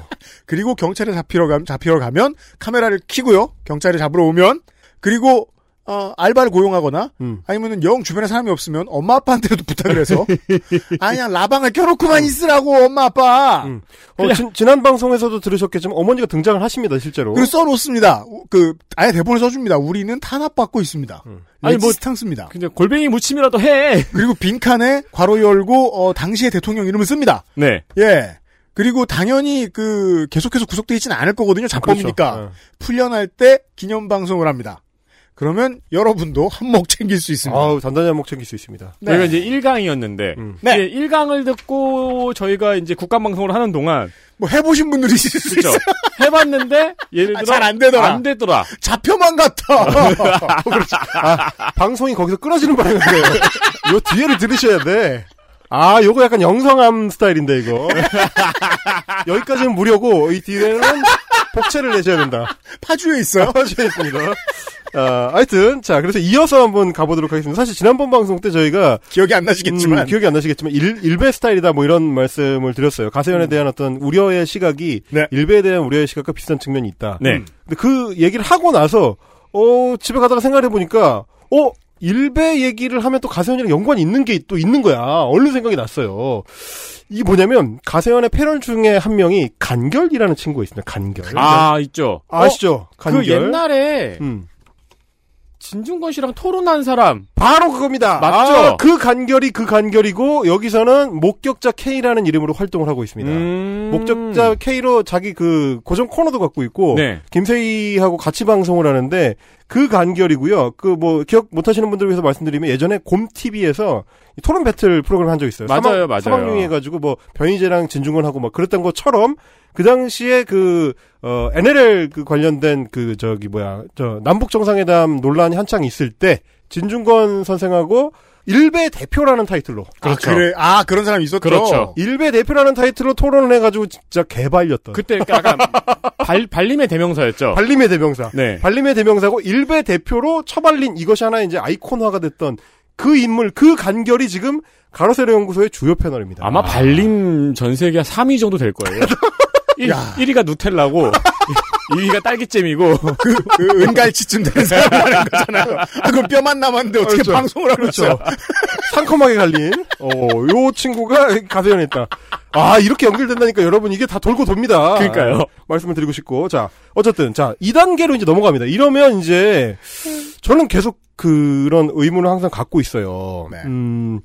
그리고 경찰에 잡히러 가면 잡히러 가면 카메라를 켜고요. 경찰이 잡으러 오면 그리고 어, 알바를 고용하거나 음. 아니면은 영 주변에 사람이 없으면 엄마 아빠한테도 부탁을 해서 <laughs> 아니야 라방을 켜놓고만 있으라고 엄마 아빠 음. 어, 지, 지난 방송에서도 들으셨겠지만 어머니가 등장을 하십니다 실제로 그리고 써놓습니다. 그 아예 대본을 써줍니다. 우리는 탄압받고 있습니다. 아니, 뭐- 레지스탕스입니다. 그냥 골뱅이 무침이라도 해. <laughs> 그리고 빈칸에 괄호 열고 어, 당시의 대통령 이름을 씁니다. 네. 예. 그리고 당연히 그 계속해서 구속돼 있지는 않을 거거든요. 잡범이니까 그렇죠. 풀려날 때 기념 방송을 합니다. 그러면 여러분도 한몫 챙길 수 있습니다. 아우 단단히 한몫 챙길 수 있습니다 네. 저희가 이제 1강이었는데 음. 네. 1강을 듣고 저희가 이제 국감 방송을 하는 동안 뭐 해보신 분들이 있을 수. 있어요. 해봤는데 예를 아, 들어 잘안 되더라. 안 되더라. 잡혀만 같아. <laughs> 방송이 거기서 끊어지는 바람에 요 뒤에를 들으셔야 돼 아, 요거 약간 영성함 스타일인데, 이거. 여기까지는 무료고, 이 뒤에는 복채를 내셔야 된다. 파주에 있어요? 파주에 있습니다. 아, 하여튼, 자, 그래서 이어서 한번 가보도록 하겠습니다. 사실 지난번 방송 때 저희가. 기억이 안 나시겠지만. 음, 기억이 안 나시겠지만, 일, 일배 스타일이다, 뭐 이런 말씀을 드렸어요. 가세연에 음. 대한 어떤 우려의 시각이, 네. 일배에 대한 우려의 시각과 비슷한 측면이 있다. 네. 근데 그 얘기를 하고 나서, 어, 집에 가다가 생각해 보니까, 어, 일배 얘기를 하면 또 가세연이랑 연관이 있는 게 또 있는 거야. 얼른 생각이 났어요. 이게 뭐냐면, 가세연의 패럴 중에 한 명이 간결이라는 친구가 있습니다. 간결. 아, 있죠. 아시죠? 간결. 그 옛날에 음. 진중권 씨랑 토론한 사람. 바로 그겁니다. 맞죠? 아, 그 간결이 그 간결이고 여기서는 목격자 K라는 이름으로 활동을 하고 있습니다. 음. 목격자 K로 자기 그 고정 코너도 갖고 있고 네. 김세희하고 같이 방송을 하는데 그 간결이고요. 그 뭐 기억 못 하시는 분들 위해서 말씀드리면 예전에 곰 TV에서 토론 배틀 프로그램 한 적 있어요. 맞아요, 맞아요. 사망용이 해가지고 뭐 변희재랑 진중권하고 막 그랬던 것처럼 그 당시에 그, 어, NLL 그 관련된 그, 저기, 뭐야, 저, 남북 정상회담 논란이 한창 있을 때, 진중권 선생하고 일배 대표라는 타이틀로. 아, 그래. 아, 그런 사람이 있었죠. 그렇죠. 일배 대표라는 타이틀로 토론을 해가지고 진짜 개발렸던. 그때 약간 발, 발림의 대명사였죠. 발림의 대명사. 네. 발림의 대명사고 일배 대표로 처발린 이것이 하나 이제 아이콘화가 됐던 그 인물, 그 간결이 지금 가로세로 연구소의 주요 패널입니다. 아마 발림 전 세계 3위 정도 될 거예요. <laughs> 1, 1위가 누텔라고 <laughs> 2위가 딸기잼이고 그, 그 은갈치쯤 되는 사람 하는 거잖아요. 아, 그럼 뼈만 남았는데 어떻게 그렇죠. 방송을 하고 그렇죠. 있어요? 상큼하게 갈린, 어, 요 친구가 가세연에 있다. 아, 이렇게 연결된다니까 여러분 이게 다 돌고 돕니다. 그러니까요. 말씀을 드리고 싶고. 자, 어쨌든, 자, 2단계로 이제 넘어갑니다. 이러면 이제, 저는 계속 그런 의문을 항상 갖고 있어요. 네. 음,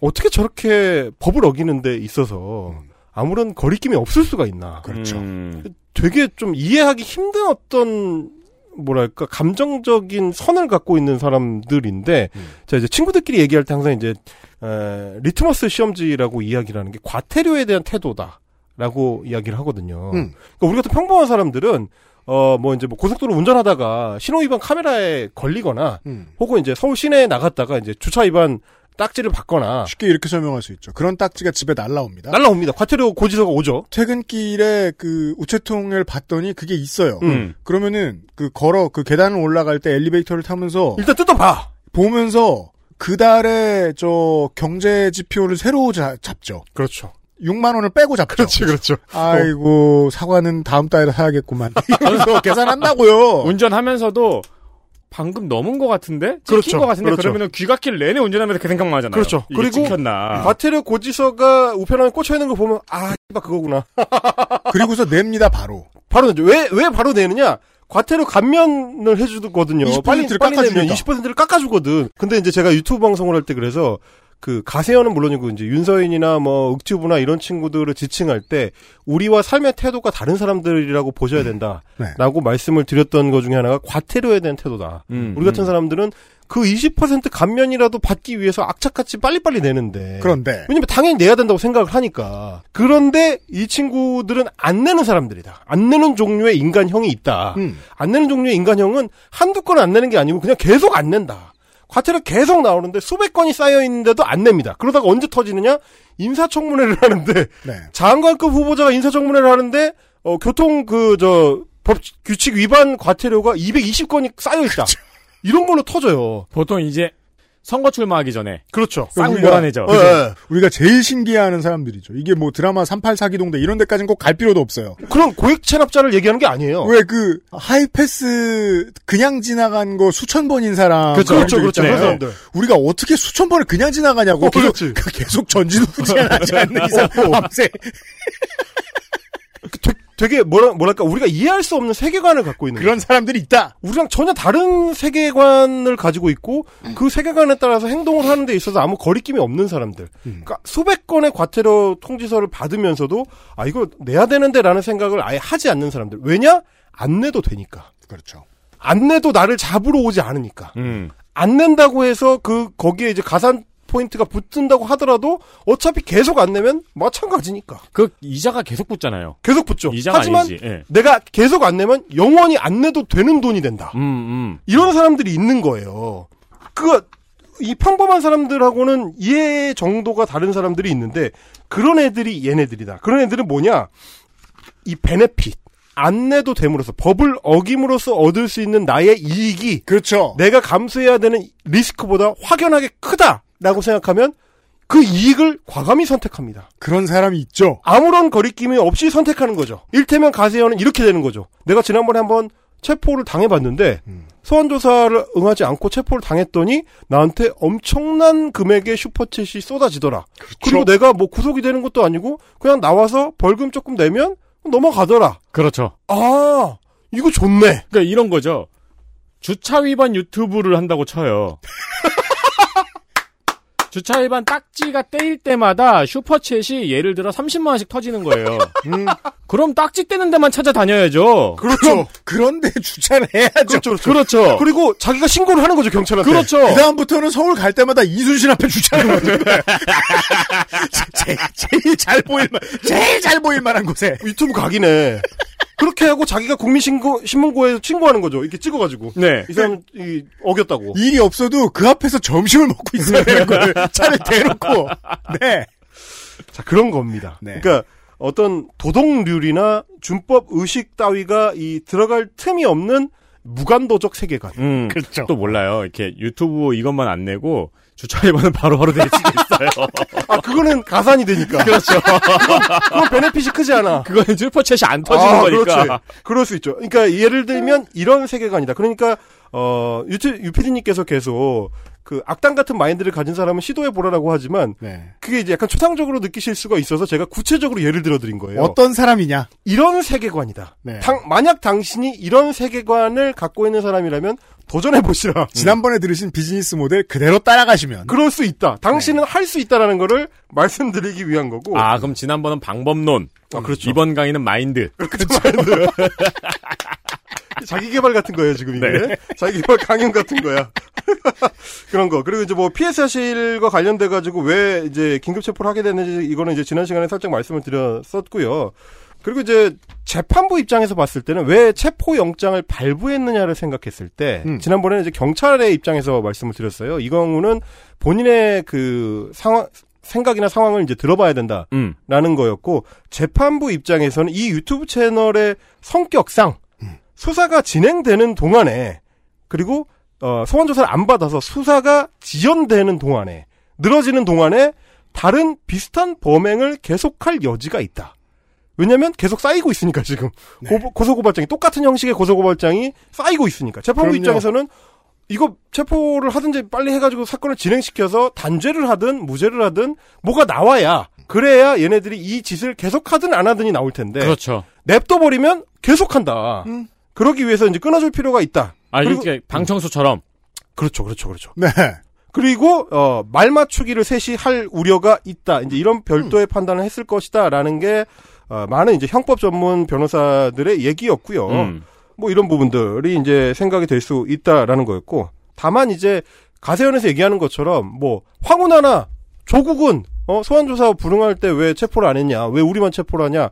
어떻게 저렇게 법을 어기는 데 있어서 아무런 거리낌이 없을 수가 있나. 그렇죠. 음. 되게 좀 이해하기 힘든 어떤 뭐랄까 감정적인 선을 갖고 있는 사람들인데 음. 자 이제 친구들끼리 얘기할 때 항상 이제 에, 리트머스 시험지라고 이야기를 하는 게 과태료에 대한 태도다라고 이야기를 하거든요. 음. 그러니까 우리 같은 평범한 사람들은 어 뭐 이제 뭐 고속도로 운전하다가 신호 위반 카메라에 걸리거나 음. 혹은 이제 서울 시내에 나갔다가 이제 주차 위반 딱지를 받거나 쉽게 이렇게 설명할 수 있죠. 그런 딱지가 집에 날라옵니다. 날라옵니다. 과태료 고지서가 오죠. 퇴근길에 그 우체통을 봤더니 그게 있어요. 음. 그러면은 그 걸어 그 계단을 올라갈 때 엘리베이터를 타면서 일단 뜯어봐. 보면서 그 달에 저 경제 지표를 새로 자- 잡죠. 그렇죠. 6만 원을 빼고 잡죠. 그렇지, 그렇죠. 아이고 사과는 다음 달에 사야겠구만. <laughs> 이러면서 계산한다고요. 운전하면서도 방금 넘은 것 같은데? 찍힌 그렇죠. 것 같은데? 그렇죠. 그러면은 귀갓길 내내 운전하면서 그 생각만 하잖아요. 그렇죠. 이게 그리고 찍혔나. 과태료 고지서가 우편함에 꽂혀 있는 거 보면 아, 씨발 그거구나. <laughs> 그리고서 냅니다 바로. 바로 내죠. 왜, 왜 바로 내느냐? 과태료 감면을 해주거든요. 20% 빨리, 를 빨리 내면 깎아주니까. 20%를 깎아주거든. 근데 이제 제가 유튜브 방송을 할 때 그래서 그 가세현은 물론이고 이제 윤서인이나 뭐 윽튜브나 이런 친구들을 지칭할 때 우리와 삶의 태도가 다른 사람들이라고 보셔야 된다라고 네. 말씀을 드렸던 것 중에 하나가 과태료에 대한 태도다. 음, 우리 같은 음. 사람들은 그 20% 감면이라도 받기 위해서 악착같이 빨리빨리 내는데 그런데 왜냐면 당연히 내야 된다고 생각을 하니까. 그런데 이 친구들은 안 내는 사람들이다. 안 내는 종류의 인간형이 있다. 음. 안 내는 종류의 인간형은 한두 건 안 내는 게 아니고 그냥 계속 안 낸다. 과태료 계속 나오는데 수백 건이 쌓여 있는데도 안 냅니다. 그러다가 언제 터지느냐? 인사청문회를 <laughs> 하는데 네. 장관급 후보자가 인사청문회를 하는데 어, 교통 그 저 법 규칙 위반 과태료가 220건이 쌓여 있다. 이런 걸로 터져요. 보통 이제 선거 출마하기 전에 그렇죠. 싹 우리가- 몰아내죠. 그죠? 예. 우리가 제일 신기해하는 사람들이죠. 이게 뭐 드라마 38 사기동대 이런 데까지는 꼭 갈 필요도 없어요. 그런 고액 체납자를 얘기하는 게 아니에요. 왜 그 하이패스 그냥 지나간 거 수천 번인 사람 그렇죠, 그렇죠, 분 그렇죠. 있잖아요. 그런 사람들. 우리가 어떻게 수천 번을 그냥 지나가냐고 어, 계속, 그렇지. <laughs> 계속 전진후지하지 <laughs> 않는 이상 밤새 되, 되게 뭐라 뭐랄까 우리가 이해할 수 없는 세계관을 갖고 있는 그런 사람들이 있다. 우리랑 전혀 다른 세계관을 가지고 있고 그 세계관에 따라서 행동을 하는 데 있어서 아무 거리낌이 없는 사람들. 그러니까 수백 건의 과태료 통지서를 받으면서도 아 이거 내야 되는데라는 생각을 아예 하지 않는 사람들. 왜냐? 안 내도 되니까. 그렇죠. 안 내도 나를 잡으러 오지 않으니까. 음. 안 낸다고 해서 그 거기에 이제 가산 포인트가 붙는다고 하더라도 어차피 계속 안 내면 마찬가지니까. 그 이자가 계속 붙잖아요. 계속 붙죠. 이자가 하지만 아니지. 예. 내가 계속 안 내면 영원히 안 내도 되는 돈이 된다. 음, 음. 이런 사람들이 있는 거예요. 그 이 평범한 사람들하고는 이해 정도가 다른 사람들이 있는데 그런 애들이 얘네들이다. 그런 애들은 뭐냐? 이 베네핏 안 내도 됨으로써 법을 어김으로써 얻을 수 있는 나의 이익이 그렇죠. 내가 감수해야 되는 리스크보다 확연하게 크다 라고 생각하면 그 이익을 과감히 선택합니다. 그런 사람이 있죠. 아무런 거리낌이 없이 선택하는 거죠. 일테면 가세요는 이렇게 되는 거죠. 내가 지난번에 한번 체포를 당해봤는데 소환 조사를 응하지 않고 체포를 당했더니 나한테 엄청난 금액의 슈퍼챗이 쏟아지더라. 그리고 내가 뭐 구속이 되는 것도 아니고 그냥 나와서 벌금 조금 내면 넘어가더라. 그렇죠. 아 이거 좋네. 그러니까 이런 거죠. 주차 위반 유튜브를 한다고 쳐요. <laughs> 주차 위반 딱지가 떼일 때마다 슈퍼챗이 예를 들어 30만 원씩 터지는 거예요. <laughs> 음. 그럼 딱지 떼는 데만 찾아다녀야죠. 그렇죠. 그런데 주차를 해야죠. 그렇죠, 그렇죠. 그렇죠. 그리고 자기가 신고를 하는 거죠 경찰한테. 그렇죠. 그 다음부터는 서울 갈 때마다 이순신 앞에 주차를 하는 거예요. 제- 제일 잘 보일 만, 제일 잘 보일 만한 곳에. 유튜브 각이네. 그렇게 하고 자기가 국민신고 신문고에 신고하는 거죠. 이렇게 찍어가지고. 네. 이 사람 이 어겼다고. 일이 없어도 그 앞에서 점심을 먹고 있어야 되는 거를 <laughs> 차를 대놓고. 네. 자 그런 겁니다. 네. 그러니까 어떤 도덕률이나 준법 의식 따위가 이 들어갈 틈이 없는 무간도적 세계관. 음, 그렇죠. 또 몰라요. 이렇게 유튜브 이것만 안 내고 주차 위반은 바로바로 될 수도 있어요. 아 그거는 가산이 되니까. 그렇죠. 그건, 그건 베네핏이 크지 않아. 그거는 슈퍼챗이 안 터지는 아, 거니까. 그렇지. 그럴 수 있죠. 그러니까 예를 들면 이런 세계관이다. 그러니까 어 유튜 유피디님께서 계속 그 악당 같은 마인드를 가진 사람은 시도해 보라라고 하지만 네. 그게 이제 약간 초상적으로 느끼실 수가 있어서 제가 구체적으로 예를 들어 드린 거예요. 어떤 사람이냐? 이런 세계관이다. 네. 당- 만약 당신이 이런 세계관을 갖고 있는 사람이라면 도전해 보시라. <laughs> 지난번에 들으신 비즈니스 모델 그대로 따라가시면. 그럴 수 있다. 당신은 할수 있다라는 거를 말씀드리기 위한 거고. 아, 그럼 지난번은 방법론. 아, 그렇죠. 이번 강의는 마인드. <laughs> 자기 개발 같은 거예요, 지금 이게. 네. 자기 개발 강연 같은 거야. <laughs> 그런 거. 그리고 이제 뭐 피해 사실과 관련돼 가지고 왜 이제 긴급 체포를 하게 됐는지 이거는 이제 지난 시간에 살짝 말씀을 드렸었고요. 그리고 이제 재판부 입장에서 봤을 때는 왜 체포 영장을 발부했느냐를 생각했을 때 음. 지난번에는 이제 경찰의 입장에서 말씀을 드렸어요. 이 경우는 본인의 그 상황 생각이나 상황을 이제 들어봐야 된다. 음. 라는 거였고 재판부 입장에서는 이 유튜브 채널의 성격상 수사가 진행되는 동안에 그리고 어, 소환 조사를 안 받아서 수사가 지연되는 동안에 늘어지는 동안에 다른 비슷한 범행을 계속할 여지가 있다. 왜냐면 계속 쌓이고 있으니까 지금 고, 고소고발장이 똑같은 형식의 고소고발장이 쌓이고 있으니까 재판부 그럼요. 입장에서는 이거 체포를 하든지 빨리 해가지고 사건을 진행시켜서 단죄를 하든 무죄를 하든 뭐가 나와야 그래야 얘네들이 이 짓을 계속 하든 안 하든이 나올 텐데 그렇죠. 냅둬 버리면 계속 한다. 그러기 위해서 이제 끊어줄 필요가 있다. 아, 그리고- 이렇게 방청소처럼. 그렇죠, 그렇죠, 그렇죠. 네. 그리고 어, 말 맞추기를 셋이 할 우려가 있다. 이제 이런 별도의 음. 판단을 했을 것이다라는 게 어, 많은 이제 형법 전문 변호사들의 얘기였고요. 음. 뭐 이런 부분들이 이제 생각이 될 수 있다라는 거였고 다만 이제 가세연에서 얘기하는 것처럼 뭐 황운하나 조국은 어 소환조사 불응할 때 왜 체포를 안 했냐 왜 우리만 체포를 하냐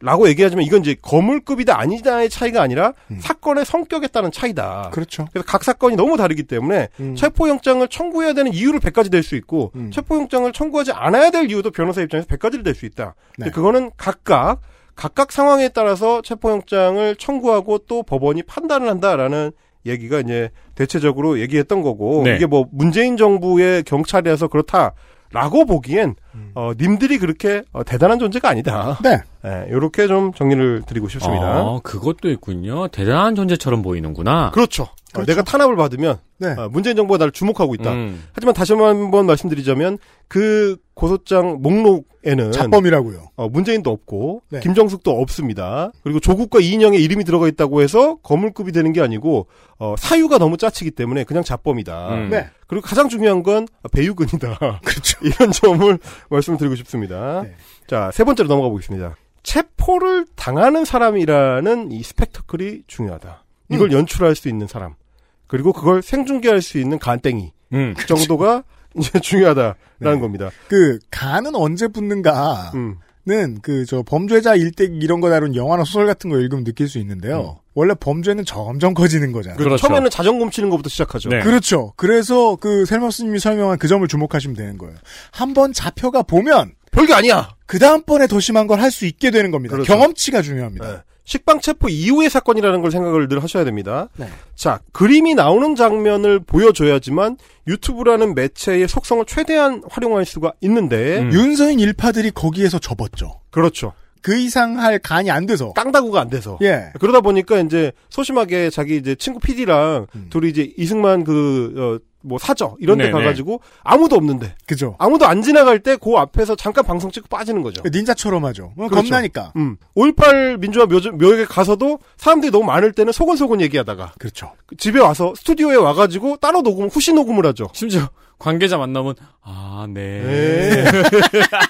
라고 얘기하지만 이건 이제 거물급이다 아니다의 차이가 아니라 사건의 성격에 따른 차이다. 그렇죠. 그래서 각 사건이 너무 다르기 때문에 음. 체포영장을 청구해야 되는 이유를 100가지 될 수 있고 음. 체포영장을 청구하지 않아야 될 이유도 변호사 입장에서 100가지를 될 수 있다. 근데 네. 그거는 각각 각각 상황에 따라서 체포영장을 청구하고 또 법원이 판단을 한다라는 얘기가 이제 대체적으로 얘기했던 거고 네. 이게 뭐 문재인 정부의 경찰이라서 그렇다 라고 보기엔 어 님들이 그렇게 어, 대단한 존재가 아니다. 네. 이렇게 좀 정리를 드리고 싶습니다. 아, 그것도 있군요. 대단한 존재처럼 보이는구나. 그렇죠. 어, 내가 탄압을 받으면 네. 어, 문재인 정부가 나를 주목하고 있다. 음. 하지만 다시 한번 말씀드리자면 그 고소장 목록에는 자범이라고요. 어, 문재인도 없고 네. 김정숙도 없습니다. 그리고 조국과 이인영의 이름이 들어가 있다고 해서 거물급이 되는 게 아니고 어, 사유가 너무 짜치기 때문에 그냥 자범이다. 음. 네. 그리고 가장 중요한 건 배유근이다. <laughs> 그렇죠. <laughs> 이런 점을 말씀드리고 싶습니다. 네. 자, 세 번째로 넘어가 보겠습니다. 체포를 당하는 사람이라는 이 스펙터클이 중요하다. 이걸 연출할 수 있는 사람. 그리고 그걸 생중계할 수 있는 간땡이 음. 정도가 <laughs> 이제 중요하다라는 네. 겁니다. 그 간은 언제 붙는가는 음. 그저 범죄자 일대기 이런 거 다룬 영화나 소설 같은 거 읽으면 느낄 수 있는데요. 원래 범죄는 점점 커지는 거잖아요. 그렇죠. 처음에는 자전거 훔치는 것부터 시작하죠. 네. 그렇죠. 그래서 그 셀머스님이 설명한 그 점을 주목하시면 되는 거예요. 한번 잡혀가 보면 별게 아니야. 그 다음번에 더 심한 걸 할 수 있게 되는 겁니다. 그렇죠. 경험치가 중요합니다. 네. 식빵 체포 이후의 사건이라는 걸 생각을 늘 하셔야 됩니다. 네. 자, 그림이 나오는 장면을 보여줘야지만 유튜브라는 매체의 속성을 최대한 활용할 수가 있는데 음. 윤서인 일파들이 거기에서 접었죠. 그렇죠. 그 이상 할 간이 안 돼서. 깡다구가 안 돼서. 예. 그러다 보니까 이제 소심하게 자기 이제 친구 PD랑 둘이 이제 이승만 그, 어, 뭐 사저 이런 데 네네. 가가지고 아무도 없는데 그죠. 아무도 안 지나갈 때 그 앞에서 잠깐 방송 찍고 빠지는 거죠. 닌자처럼 하죠. 어, 그렇죠. 겁나니까. 음. 5.18 민주화 묘, 묘역에 가서도 사람들이 너무 많을 때는 소곤소곤 얘기하다가 그렇죠. 집에 와서 스튜디오에 와가지고 따로 녹음, 후시 녹음을 하죠. 심지어 관계자 만나면 아, 네. 네.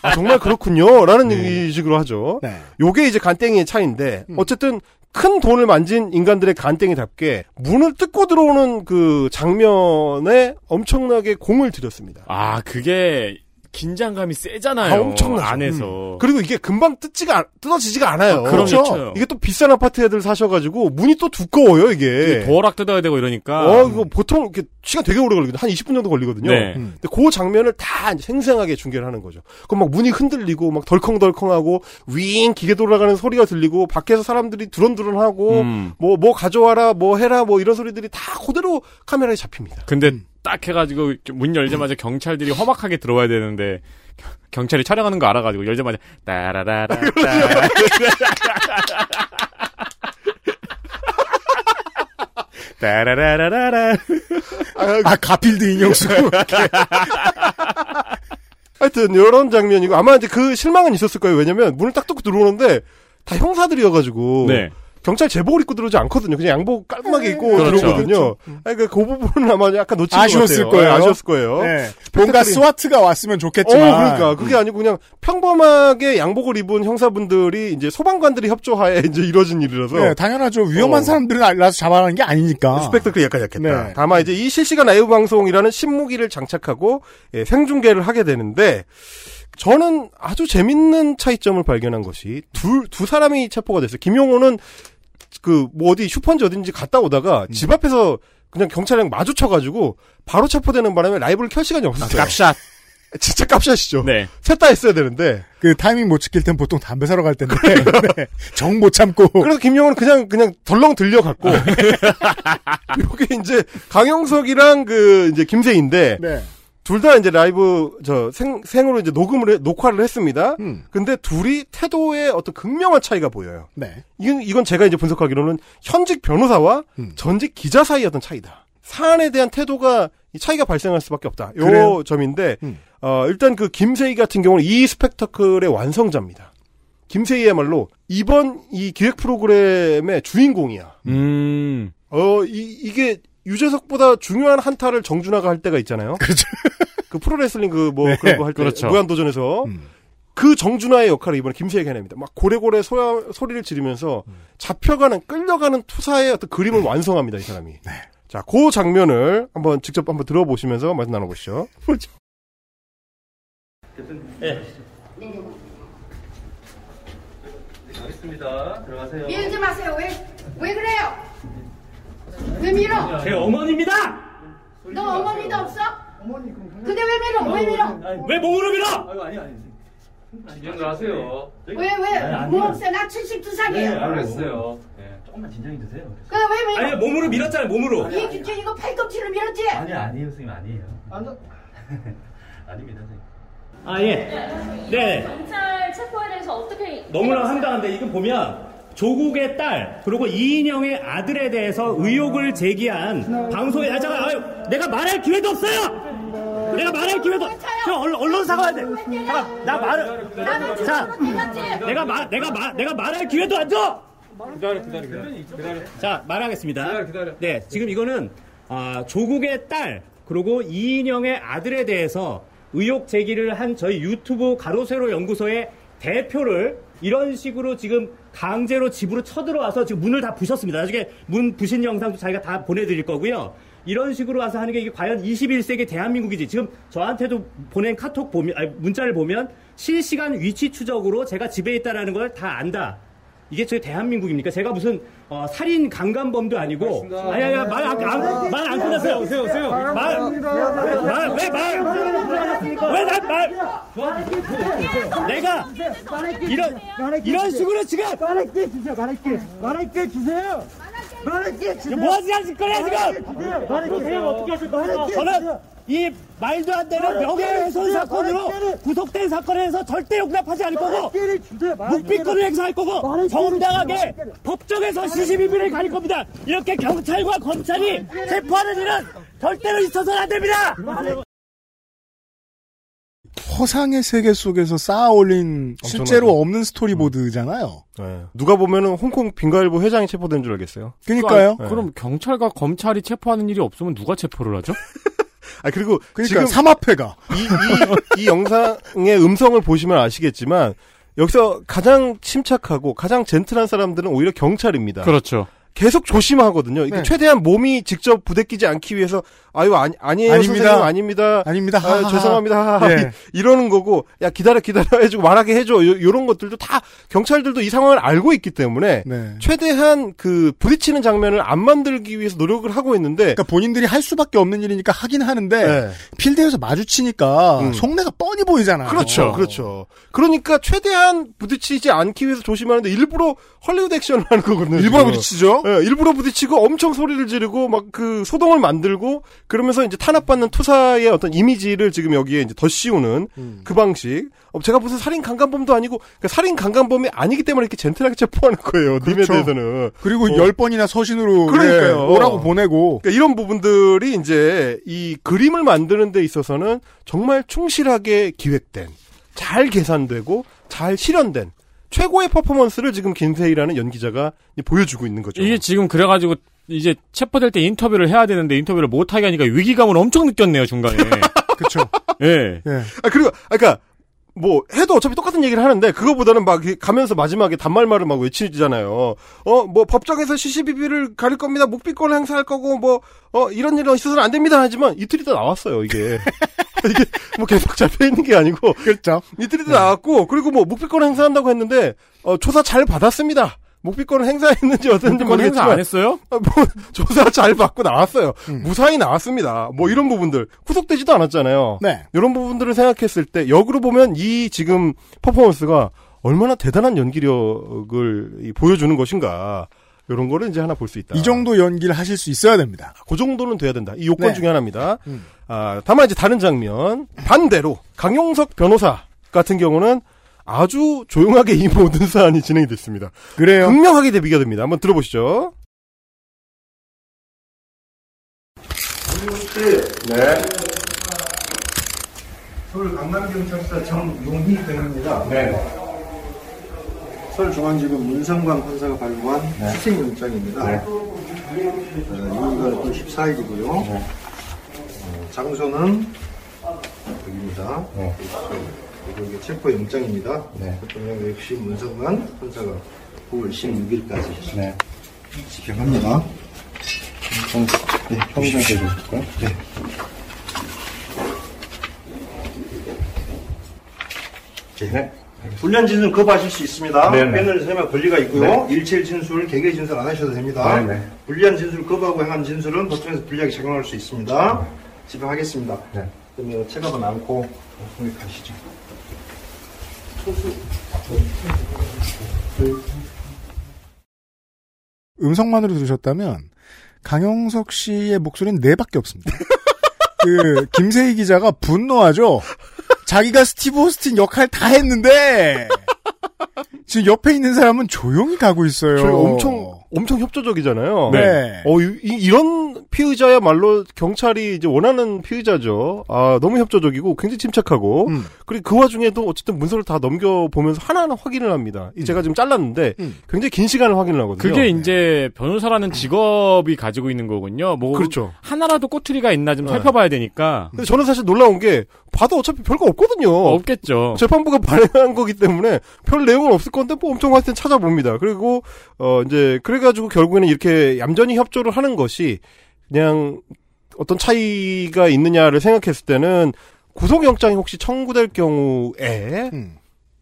아, 정말 그렇군요. 라는 이 식으로 하죠. 네. 요게 이제 간땡이의 차이인데, 어쨌든 큰 돈을 만진 인간들의 간땡이답게 문을 뜯고 들어오는 그 장면에 엄청나게 공을 들였습니다. 아, 그게 긴장감이 세잖아요. 아, 엄청나죠. 안에서. 그리고 이게 금방 뜯지가, 않- 뜯어지지가 않아요. 아, 그렇죠. 이게 또 비싼 아파트 애들 사셔가지고 문이 또 두꺼워요, 이게. 도어락 뜯어야 되고 이러니까. 어, 이거 보통 이렇게 시간 되게 오래 걸리거든요. 한 20분 정도 걸리거든요. 네. 음. 근데 그 장면을 다 생생하게 중계를 하는 거죠. 그럼 막 문이 흔들리고 막 덜컹덜컹하고 윙 기계 돌아가는 소리가 들리고 밖에서 사람들이 두런두런하고 음. 뭐뭐 가져와라 뭐 해라 뭐 이런 소리들이 다 그대로 카메라에 잡힙니다. 근데 딱 해가지고 문 열자마자 경찰들이 험악하게 들어와야 되는데 겨- 경찰이 촬영하는 거 알아가지고 열자마자 따라라라 따라라라라 아, 가필드 인형수. 하여튼 이런 장면이고 아마 이제 그 실망은 있었을 거예요. 왜냐면 문을 딱 뚫고 들어오는데 다 형사들이어가지고 네. 경찰 제복을 입고 들어오지 않거든요. 그냥 양복 깔끔하게 입고 그렇죠. 들어오거든요. 아니, 그, 그 부분은 아마 약간 놓친 아쉬웠을 것 같아요. 거예요. 네, 아쉬웠을 거예요. 네. 뭔가 스와트가 왔으면 어, 좋겠지만. 그러니까 그게 아니고 그냥 평범하게 양복을 입은 형사분들이 이제 소방관들이 협조하에 <laughs> 이제 이루어진 일이라서 네, 당연하죠. 위험한 어. 사람들은 알아서 잡아가는 게 아니니까. 스펙타클이 약간 약했다. 네. 다만 이제 이 실시간 라이브 방송이라는 신무기를 장착하고 예, 생중계를 하게 되는데 저는 아주 재밌는 차이점을 발견한 것이 둘, 두 사람이 체포가 됐어요. 김용호는 그 뭐 어디 슈퍼인지 어딘지 갔다 오다가 음. 집 앞에서 그냥 경찰이랑 마주쳐가지고 바로 체포되는 바람에 라이브를 켤 시간이 없었어요. 깝샷 <laughs> 진짜 깝샷이죠. 네. 셋다 했어야 되는데. 그 타이밍 못 지킬 땐 보통 담배 사러 갈 텐데. <laughs> 네. 정못 참고. 그래서 김용호는 그냥 그냥 덜렁 들려갔고 <laughs> 이게 이제 강영석이랑 그 이제 김세인데 네. 둘 다 이제 라이브 저 생, 생으로 이제 녹음을 해- 녹화를 했습니다. 음. 근데 둘이 태도에 어떤 극명한 차이가 보여요. 네. 이건 이건 제가 이제 분석하기로는 현직 변호사와 음. 전직 기자 사이의 어떤 차이다. 사안에 대한 태도가 이 차이가 발생할 수밖에 없다. 요 그래요? 점인데 음. 어, 일단 그 김세희 같은 경우는 이 스펙터클의 완성자입니다. 김세희야말로 이번 이 기획 프로그램의 주인공이야. 음 어, 이, 이게 유재석보다 중요한 한타를 정준하가 할 때가 있잖아요. 그렇죠. 그 프로레슬링 그뭐 네, 그런 거 할때 그렇죠. 무한도전에서 음. 그 정준하의 역할을 이번에 김세희가 해냅니다. 막 고래고래 소야, 소리를 지르면서 음. 잡혀가는 끌려가는 투사의 어떤 그림을 완성합니다. 이 사람이. 네. 자, 그 장면을 한번 직접 한번 들어보시면서 말씀 나눠보시죠. 알겠습니다. 들어가세요. 밀지 마세요. 왜, 왜 그래요? 왜 밀어? 제 어머니입니다. 너 어머니도 없어? 근데 왜 밀어? 왜 밀어? 왜 몸으로 밀어? 아유 아니 아니. 진정들 하세요. 왜, 왜? 뭐 없어요? 나 72살이에요. 알겠어요. 네, 조금만 진정이 드세요. 그래, 왜 밀어? 아니 몸으로 밀었잖아요. 몸으로. 이, 이, 이거 팔꿈치를 밀었지? 아니 아니에요, 선생님 아니에요. <laughs> 아닙니다, 선생님. 아 예. 네. 경찰 체포에 대해서 어떻게 너무나 황당한데 이거 보면 조국의 딸 그리고 이인영의 아들에 대해서 의혹을 제기한 방송에 아 잠깐 아유 내가 말할 기회도 없어요. 내가 말할 기회도 저 언- 언론사가 와야 돼. 잠깐 나 말을 자 내가 말 내가 말 내가 말할 기회도 안 줘. 기다려 기다려 기다려. 자 말하겠습니다. 네 지금 이거는 아, 조국의 딸 그리고 이인영의 아들에 대해서 의혹 제기를 한 저희 유튜브 가로세로 연구소의 대표를 이런 식으로 지금 강제로 집으로 쳐들어와서 지금 문을 다 부셨습니다. 나중에 문 부신 영상도 저희가 다 보내드릴 거고요. 이런 식으로 와서 하는 게 이게 과연 21세기 대한민국이지. 지금 저한테도 보낸 카톡 보면, 아니, 문자를 보면 실시간 위치 추적으로 제가 집에 있다라는 걸 다 안다. 이게 저희 대한민국입니까? 제가 무슨 어, 살인 강간범도 아니고 아니 아니 말안말안 끝났어요. 오세요 오세요. 말말왜말왜난말 내가 이런 이런 식으로 지금 말할게 주세요. 말할게 말할게 주세요. 뭐 하시는 거야 지금? 말할게 어떻게 하실 겁니까? 저는 이 말도 안 되는 명예훼손 사건으로 구속된 사건에서 절대 용납하지 않을 거고 묵비권을 행사할 거고 정당하게 법정에서 시시비비를 가릴 겁니다. 이렇게 경찰과 검찰이 체포하는 일은 절대로 있어서는 안 됩니다. 허상의 세계 속에서 쌓아 올린 실제로 없는 스토리보드잖아요. 네. 누가 보면은 홍콩 빈가일보 회장이 체포된 줄 알겠어요. 그러니까요. 네. 그럼 경찰과 검찰이 체포하는 일이 없으면 누가 체포를 하죠? <laughs> 아 그리고 그러니까 삼합회가 이, 이, 이 영상의 음성을 보시면 아시겠지만 여기서 가장 침착하고 가장 젠틀한 사람들은 오히려 경찰입니다. 그렇죠. 계속 조심하거든요. 이게 네. 최대한 몸이 직접 부대끼지 않기 위해서 아유 아니 아니에요 아닙니다. 선생님 아닙니다. 아닙니다. 아. 죄송합니다. 예. <laughs> 이러는 거고 야 기다려 기다려 해주고 말하게 해줘 요, 요런 것들도 다 경찰들도 이 상황을 알고 있기 때문에 네. 최대한 그 부딪히는 장면을 안 만들기 위해서 노력을 하고 있는데 그러니까 본인들이 할 수밖에 없는 일이니까 하긴 하는데 네. 필드에서 마주치니까 음. 속내가 뻔히 보이잖아요. 그렇죠, 그렇죠. 그러니까 최대한 부딪히지 않기 위해서 조심하는데 일부러 헐리우드 액션을 하는 거거든요. 일부러. 부딪히죠. 예, 일부러 부딪히고 엄청 소리를 지르고 막 그 소동을 만들고 그러면서 이제 탄압받는 투사의 어떤 이미지를 지금 여기에 이제 더 씌우는 음. 그 방식. 어, 제가 무슨 살인 강간범도 아니고 그러니까 살인 강간범이 아니기 때문에 이렇게 젠틀하게 체포하는 거예요. 님에 그렇죠. 대해서는. 그리고 어. 열 번이나 서신으로 그러니까요. 예, 오라고 보내고 그러니까 이런 부분들이 이제 이 그림을 만드는 데 있어서는 정말 충실하게 기획된, 잘 계산되고 잘 실현된 최고의 퍼포먼스를 지금 김세희라는 연기자가 보여주고 있는 거죠. 이게 지금 그래가지고 이제 체포될 때 인터뷰를 해야 되는데 인터뷰를 못 하게 하니까 위기감을 엄청 느꼈네요 중간에. <laughs> 그렇죠. 예. 예. 아 그리고 아까 뭐 해도 어차피 똑같은 얘기를 하는데 그거보다는 막 가면서 마지막에 단말말을 막 외치잖아요. 어 뭐 법정에서 시시비비를 가릴 겁니다. 묵비권 행사할 거고 뭐 어 이런 일은 있어서는 안 됩니다 하지만 이틀 있다 나왔어요 이게. <laughs> 이게 뭐 계속 잡혀 있는 게 아니고 그렇죠. 이틀 있다 나왔고 그리고 뭐 묵비권 행사한다고 했는데 어 조사 잘 받았습니다. 묵비권을 행사했는지 어땠는지 묵비권 행사 모르겠지만 안 했어요? 어, 뭐 <laughs> 조사 잘 받고 나왔어요. 음. 무사히 나왔습니다. 뭐 이런 부분들 구속되지도 않았잖아요. 네. 이런 부분들을 생각했을 때 역으로 보면 이 지금 퍼포먼스가 얼마나 대단한 연기력을 이 보여주는 것인가 이런 거를 이제 하나 볼 수 있다. 이 정도 연기를 하실 수 있어야 됩니다. 그 정도는 돼야 된다. 이 요건 네. 중에 하나입니다. 음. 아, 다만 이제 다른 장면 반대로 강용석 변호사 같은 경우는 아주 조용하게 이 모든 사안이 진행이 됐습니다. 그래요. 극명하게 대비가 됩니다. 한번 들어보시죠. 네. 서울 강남경찰서 정용희 변호입니다. 네. 서울중앙지검 문성광 판사가 발부한 수색영장입니다. 어, 이유가 또 14일이고요. 어, 장소는 여기입니다. 그리고 이게 체포 영장입니다. 대통령 역시 문성광 판사가 9월 16일까지 집행합니다. 네, 평생 해주실까요? 네. 네. 훈련 진술 거부하실 수 있습니다. 네네. 패널 세명 권리가 있고요. 네. 일체일 진술, 개개 진술 안 하셔도 됩니다. 네네. 불리한 진술 거부하고 행한 진술은 법정에서 불리하게 적용할 수 있습니다. 집행하겠습니다. 그러면 체갑은 않고 공격하시죠. 음성만으로 들으셨다면 강영석 씨의 목소리는 네 밖에 없습니다. <laughs> 그 김세희 기자가 분노하죠. 자기가 스티브 오스틴 역할 다 했는데 지금 옆에 있는 사람은 조용히 가고 있어요. 엄청 엄청 협조적이잖아요. 네. 어, 이, 런 피의자야말로 경찰이 이제 원하는 피의자죠. 아, 너무 협조적이고 굉장히 침착하고 음. 그리고 그 와중에도 어쨌든 문서를 다 넘겨보면서 하나하나 확인을 합니다. 이 제가 지금 잘랐는데 굉장히 긴 시간을 확인을 하거든요. 그게 이제 변호사라는 직업이 가지고 있는 거군요. 뭐 그렇죠. 하나라도 꼬투리가 있나 좀 네. 살펴봐야 되니까. 근데 저는 사실 놀라운 게 봐도 어차피 별거 없거든요. 없겠죠. 재판부가 <laughs> 발행한 거기 때문에 별 내용은 없을 건데 뭐 엄청 하여튼 찾아봅니다. 그리고 어 이제 그래 가지고 결국에는 이렇게 얌전히 협조를 하는 것이 그냥 어떤 차이가 있느냐를 생각했을 때는 구속영장이 혹시 청구될 경우에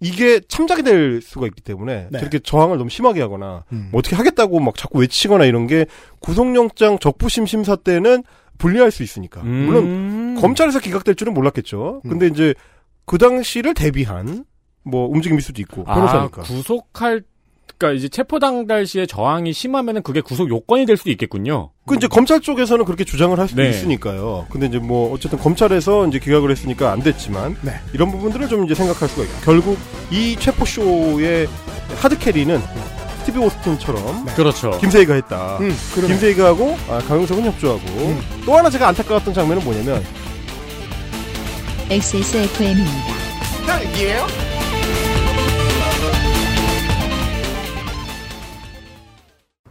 이게 참작이 될 수가 있기 때문에 네. 저렇게 저항을 너무 심하게 하거나 음. 뭐 어떻게 하겠다고 막 자꾸 외치거나 이런 게 구속영장 적부심 심사 때는 불리할 수 있으니까 물론 검찰에서 기각될 줄은 몰랐겠죠. 음. 근데 이제 그 당시를 대비한 뭐 움직임일 수도 있고 아, 변호사니까. 구속할 그러니까 이제 체포 당달 시에 저항이 심하면은 그게 구속 요건이 될 수도 있겠군요. 그 이제 검찰 쪽에서는 그렇게 주장을 할 수도 네. 있으니까요. 근데 이제 뭐 어쨌든 검찰에서 이제 기각을 했으니까 안 됐지만 네. 이런 부분들을 좀 이제 생각할 수가 있고 결국 이 체포 쇼의 hard carry는 스티브 오스틴처럼 그렇죠. 김세의가 했다. 음. 김세의가 하고 아, 강용석은 협조하고 또 하나 제가 안타까웠던 장면은 뭐냐면 XSFM입니다. 딸기예요?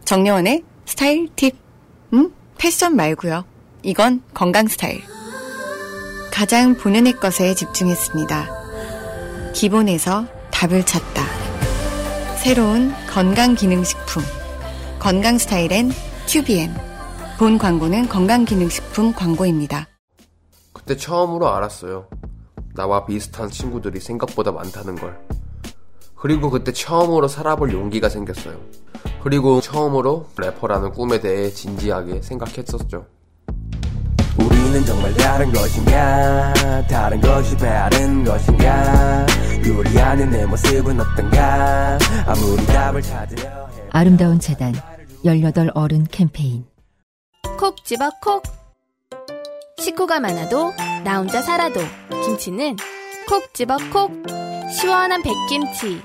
정려원의 스타일 팁. 음? 패션 말고요. 이건 건강 스타일. 가장 본연의 것에 집중했습니다. 기본에서 답을 찾다. 새로운 건강 기능식품. 건강 스타일엔 튜비엔. 본 광고는 건강 기능식품 광고입니다. 그때 처음으로 알았어요. 나와 비슷한 친구들이 생각보다 많다는 걸. 그리고 그때 처음으로 살아볼 용기가 생겼어요. 그리고 처음으로 래퍼라는 꿈에 대해 진지하게 생각했었죠. 우리는 정말 다른 것인가 다른 것이 다른 것인가 안에 내 모습은 어떤가 아무리 답을 찾으려 해 아름다운 재단 18 어른 캠페인 콕 집어 콕. 식구가 많아도 나 혼자 살아도 김치는 콕 집어 콕. 시원한 백김치,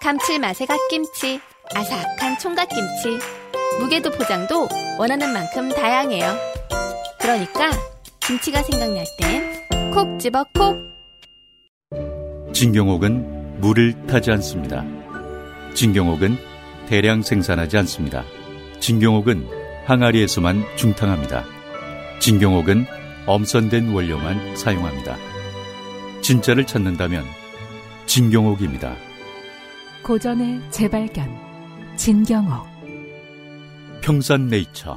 감칠맛의 갓김치, 아삭한 총각김치. 무게도 포장도 원하는 만큼 다양해요. 그러니까 김치가 생각날 땐 콕 집어 콕. 진경옥은 물을 타지 않습니다. 진경옥은 대량 생산하지 않습니다. 진경옥은 항아리에서만 중탕합니다. 진경옥은 엄선된 원료만 사용합니다. 진짜를 찾는다면 진경옥입니다. 고전의 재발견 진경옥. 평산네이처?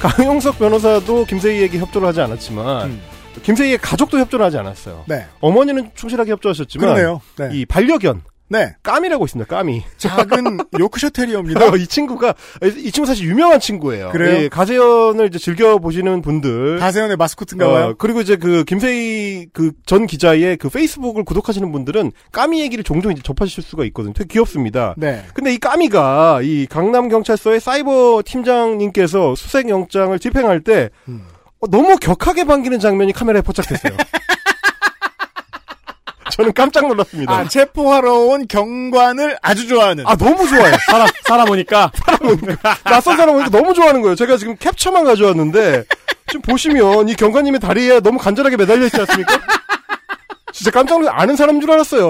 강용석 변호사도 김세희 에게 협조를 하지 않았지만 김세희의 가족도 협조를 하지 않았어요. 네. 어머니는 충실하게 협조하셨지만 그러네요. 네. 이 반려견 네. 까미라고 있습니다. 까미. 작은 <laughs> 요크셔 테리어입니다. 이 친구가 이 친구 사실 유명한 친구예요. 그래요? 예, 가세연을 이제 즐겨 보시는 분들. 가세연의 마스코트인가 봐요. 어, 그리고 이제 그 김세희 그 전 기자의 그 페이스북을 구독하시는 분들은 까미 얘기를 종종 이제 접하실 수가 있거든요. 되게 귀엽습니다. 네. 근데 이 까미가 이 강남 경찰서의 사이버 팀장님께서 수색 영장을 집행할 때 음. 어, 너무 격하게 반기는 장면이 카메라에 포착됐어요. <laughs> 저는 깜짝 놀랐습니다. 아, 체포하러 온 경관을 아주 좋아하는. 아, 너무 좋아요. 사람, 사람 오니까. <laughs> 낯선 사람 보니까 너무 좋아하는 거예요. 제가 지금 캡처만 가져왔는데, 지금 보시면 이 경관님의 다리에 너무 간절하게 매달려 있지 않습니까? 진짜 깜짝 놀라 아는 사람인 줄 알았어요.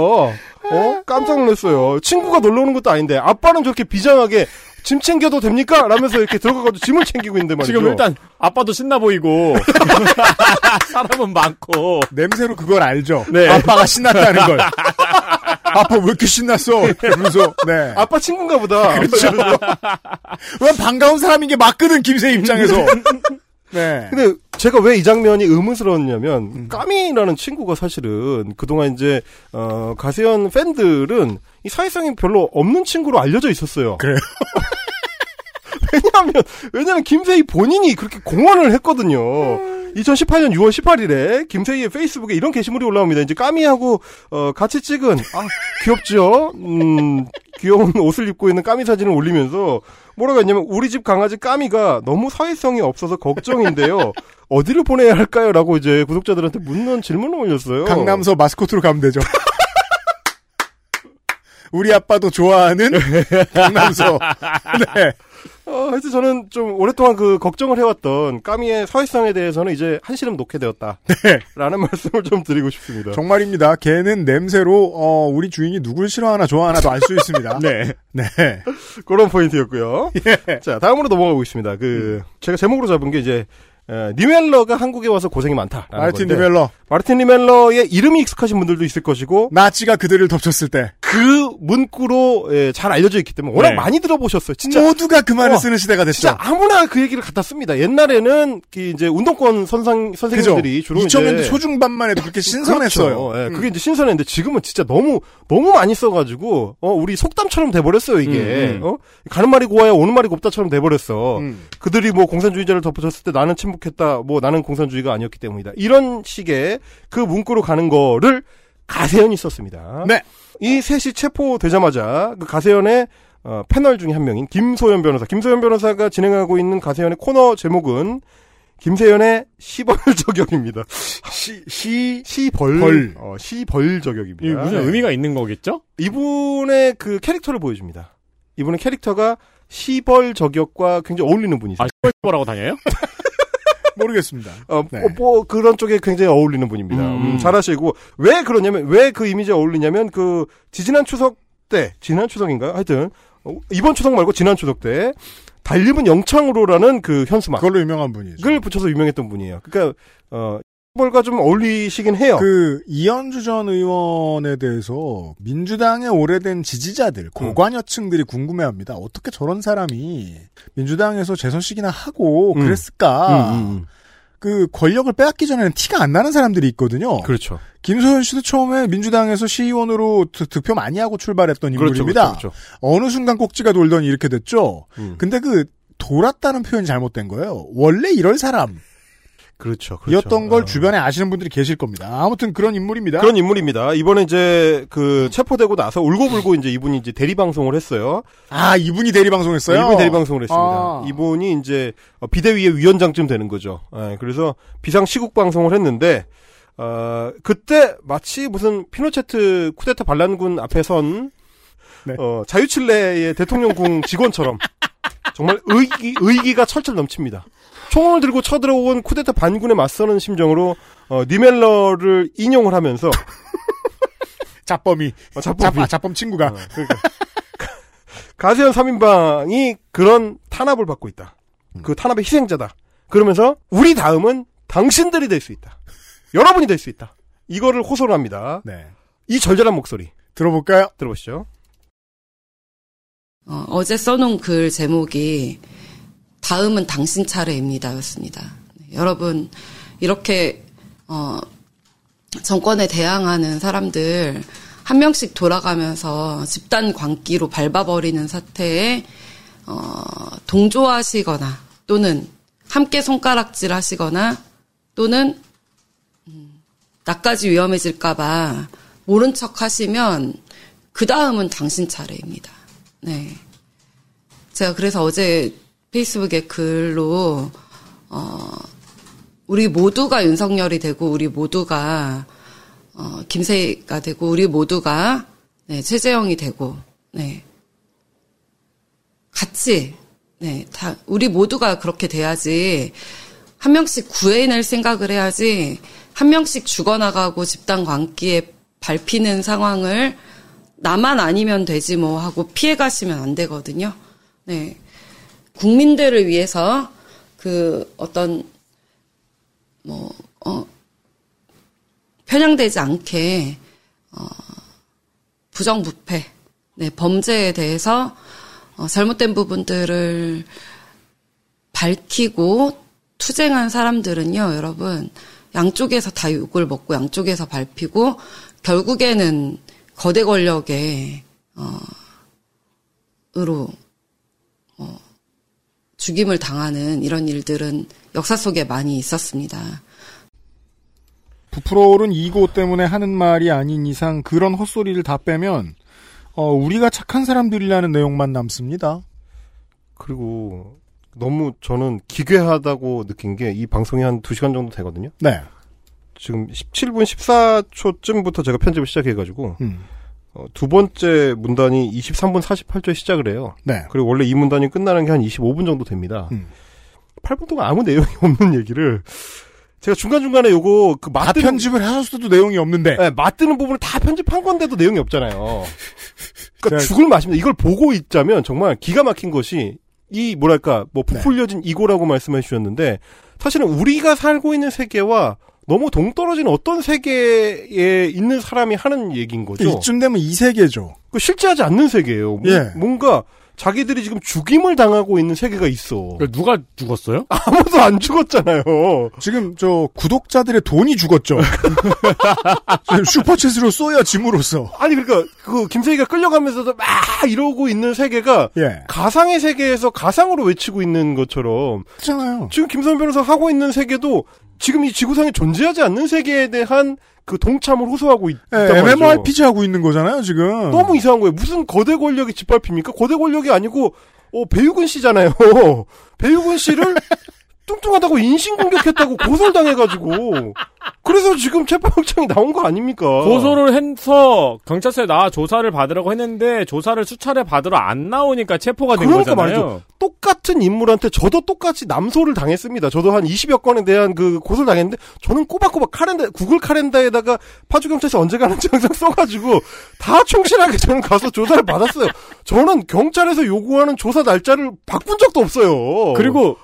어? 깜짝 놀랐어요. 친구가 놀러 오는 것도 아닌데, 아빠는 저렇게 비장하게, 짐 챙겨도 됩니까? 라면서 이렇게 들어가가지고 짐을 챙기고 있는데 말이죠. 지금 일단 아빠도 신나 보이고 <laughs> 사람은 많고 냄새로 그걸 알죠. 네. 아빠가 신났다는 걸. 아빠 왜 이렇게 신났어? 그러면서 네. 아빠 친구인가 보다. 그렇죠. 왜 반가운 사람인 게 맞거든 김세 입장에서. 네. 근데 제가 왜 이 장면이 의문스러웠냐면 까미라는 친구가 사실은 그동안 이제 어 가세현 팬들은 이 사회성이 별로 없는 친구로 알려져 있었어요. 그래요? <laughs> 왜냐하면 왜냐하면 김세희 본인이 그렇게 공언을 했거든요. 2018년 6월 18일에 김세희의 페이스북에 이런 게시물이 올라옵니다. 이제 까미하고 어 같이 찍은 아 귀엽죠? 음 귀여운 옷을 입고 있는 까미 사진을 올리면서 뭐라고 했냐면 우리 집 강아지 까미가 너무 사회성이 없어서 걱정인데요. 어디를 보내야 할까요? 라고 이제 구독자들한테 묻는 질문을 올렸어요. 강남서 마스코트로 가면 되죠. 우리 아빠도 좋아하는 강남소. <laughs> 네. 어, 하여튼 저는 좀 오랫동안 그 걱정을 해왔던 까미의 사회성에 대해서는 이제 한시름 놓게 되었다. 라는 <laughs> 말씀을 좀 드리고 싶습니다. 정말입니다. 걔는 냄새로 어, 우리 주인이 누굴 싫어하나 좋아하나도 알 수 있습니다. <laughs> 네. 네. 그런 포인트였고요. 예. 자, 다음으로 넘어가고 있습니다. 그, 제가 제목으로 잡은 게 이제, 에, 니멜러가 한국에 와서 고생이 많다. 마르틴 니멜러. 마르틴 니멜러의 이름이 익숙하신 분들도 있을 것이고, 나치가 그들을 덮쳤을 때. 그 문구로 예, 잘 알려져 있기 때문에 워낙 네. 많이 들어보셨어요. 진짜 모두가 그 말을 어, 쓰는 시대가 됐죠. 진짜 아무나 그 얘기를 갖다 씁니다. 옛날에는 그 이제 운동권 선상 선생님들이 주로 2000년대 이제 초중반만 해도 그렇게 신선했어요. 그렇죠. 예, 음. 그게 이제 신선했는데 지금은 진짜 너무 너무 많이 써가지고 어 우리 속담처럼 돼버렸어요 이게. 음, 음. 어 가는 말이 고와야 오는 말이 곱다처럼 돼버렸어. 음. 그들이 뭐 공산주의자를 덮어줬을 때 나는 침묵했다. 뭐 나는 공산주의가 아니었기 때문이다. 이런 식의 그 문구로 가는 거를 가세현이 썼습니다. 네. 이 셋이 체포되자마자 그 가세현의 어, 패널 중에 한 명인 김소연 변호사. 김소연 변호사가 진행하고 있는 가세현의 코너 제목은 김세연의 시벌 <laughs> 저격입니다. 시, 시, 시벌. 벌. 어, 시벌 저격입니다. 무슨 네. 의미가 있는 거겠죠? 이분의 그 캐릭터를 보여줍니다. 이분의 캐릭터가 시벌 저격과 굉장히 어울리는 분이세요. 아, 시벌라고 다녀요? <laughs> 모르겠습니다. 어, 네. 어, 뭐 그런 쪽에 굉장히 어울리는 분입니다. 음, 잘하시고 왜 그러냐면 왜 그 이미지에 어울리냐면 그 지지난 추석 때 지난 추석인가요? 하여튼 어, 이번 추석 말고 지난 추석 때 달림은 영창으로라는 그 현수막 그걸로 유명한 분이죠. 그걸 붙여서 유명했던 분이에요. 그러니까 어 벌과 좀 어울리시긴 해요. 그 이현주 전 의원에 대해서 민주당의 오래된 지지자들, 고관여층들이 궁금해합니다. 어떻게 저런 사람이 민주당에서 재선식이나 하고 음. 그랬을까? 음, 음, 음. 그 권력을 빼앗기 전에는 티가 안 나는 사람들이 있거든요. 그렇죠. 김소연 씨도 처음에 민주당에서 시의원으로 득- 득표 많이 하고 출발했던 그렇죠, 인물입니다. 그렇죠, 그렇죠. 어느 순간 꼭지가 돌더니 이렇게 됐죠. 음. 근데 그 돌았다는 표현이 잘못된 거예요. 원래 이럴 사람. 그렇죠. 그렇죠. 이었던 걸 주변에 아시는 분들이 계실 겁니다. 아무튼 그런 인물입니다. 그런 인물입니다. 이번에 이제 그 체포되고 나서 울고불고 이제 이분이 이제 대리 방송을 했어요. 아 이분이 대리 방송했어요. 이분이 대리 방송을 했습니다. 아. 이분이 이제 어, 비대위의 위원장쯤 되는 거죠. 예, 그래서 비상 시국 방송을 했는데 어, 그때 마치 무슨 피노체트 쿠데타 반란군 앞에 선 네. 어, 자유칠레의 대통령궁 직원처럼 정말 의기, 의기가 철철 넘칩니다. 총을 들고 쳐들어온 쿠데타 반군에 맞서는 심정으로 어, 니멜러를 인용을 하면서 <laughs> 자범이 어, 자범이 자, 자범 친구가 그러니까. 가세현 3인방이 그런 탄압을 받고 있다. 음. 그 탄압의 희생자다. 그러면서 우리 다음은 당신들이 될 수 있다. 여러분이 될 수 있다. 이거를 호소를 합니다. 네. 이 절절한 목소리 들어볼까요? 들어보시죠. 어, 어제 써놓은 글 제목이 다음은 당신 차례입니다. 였습니다. 네, 여러분, 이렇게, 어, 정권에 대항하는 사람들 한 명씩 돌아가면서 집단 광기로 밟아버리는 사태에, 어, 동조하시거나 또는 함께 손가락질 하시거나 또는, 음, 나까지 위험해질까봐 모른 척 하시면 그 다음은 당신 차례입니다. 네. 제가 그래서 어제 페이스북에 글로, 어, 우리 모두가 윤석열이 되고, 우리 모두가, 어, 김세희가 되고, 우리 모두가, 네, 최재형이 되고, 네. 같이, 네, 다, 우리 모두가 그렇게 돼야지, 한 명씩 구해낼 생각을 해야지, 한 명씩 죽어나가고 집단 광기에 밟히는 상황을 나만 아니면 되지 뭐 하고 피해 가시면 안 되거든요. 네. 국민들을 위해서 그 어떤 뭐, 어, 편향되지 않게, 어, 부정부패, 네, 범죄에 대해서, 어, 잘못된 부분들을 밝히고 투쟁한 사람들은요, 여러분, 양쪽에서 다 욕을 먹고 양쪽에서 밟히고, 결국에는 거대 권력의, 어, 으로, 어, 죽임을 당하는 이런 일들은 역사 속에 많이 있었습니다. 부풀어오른 이고 때문에 하는 말이 아닌 이상 그런 헛소리를 다 빼면 어, 우리가 착한 사람들이라는 내용만 남습니다. 그리고 너무 저는 기괴하다고 느낀 게 이 방송이 한 2시간 정도 되거든요. 네. 지금 17분 14초쯤부터 제가 편집을 시작해가지고 음. 어, 두 번째 문단이 23분 48초에 시작을 해요. 네. 그리고 원래 이 문단이 끝나는 게 한 25분 정도 됩니다. 음. 8분 동안 아무 내용이 <laughs> 없는 얘기를 제가 중간중간에 요거 그다 맞드는 편집을 하셨어도 내용이 없는데. 네, 맞드는 부분을 다 편집한 건데도 내용이 없잖아요. 그러니까 죽을 맛입니다. 이걸 보고 있자면 정말 기가 막힌 것이 이 뭐랄까 뭐 네. 부풀려진 이고라고 말씀해 주셨는데 사실은 우리가 살고 있는 세계와 너무 동떨어진 어떤 세계에 있는 사람이 하는 얘기인 거죠. 이쯤 되면 이 세계죠. 그 실제하지 않는 세계예요. 뭐- 예. 뭔가 자기들이 지금 죽임을 당하고 있는 세계가 있어. 누가 죽었어요? <laughs> 아무도 안 죽었잖아요. 지금 저 구독자들의 돈이 죽었죠. 슈퍼챗으로 쏘여 짐으로써. 아니 그러니까 그 김세희가 끌려가면서도 막 이러고 있는 세계가 예. 가상의 세계에서 가상으로 외치고 있는 것처럼 그렇잖아요. 지금 김선 변호사 하고 있는 세계도 지금 이 지구상에 존재하지 않는 세계에 대한 그 동참을 호소하고 있, 예, 단 말이죠. MMORPG 하고 있는 거잖아요, 지금. 너무 이상한 거예요. 무슨 거대 권력이 짓밟힙니까? 거대 권력이 아니고 어 배유근 씨잖아요. <laughs> 배유근 씨를 뚱뚱하다고 인신 공격했다고 고소를 당해가지고 그래서 지금 체포영장이 나온 거 아닙니까? 고소를 해서 경찰서에 나와 조사를 받으라고 했는데 조사를 수차례 받으러 안 나오니까 체포가 된 그러니까 거잖아요. 말이죠. 똑같은 인물한테 저도 똑같이 남소를 당했습니다. 저도 한 20여 건에 대한 그 고소를 당했는데 저는 꼬박꼬박 카렌다 구글 카렌다에다가 파주 경찰서 언제 가는지 항상 써가지고 다 충실하게 저는 가서 조사를 받았어요. 저는 경찰에서 요구하는 조사 날짜를 바꾼 적도 없어요. 그리고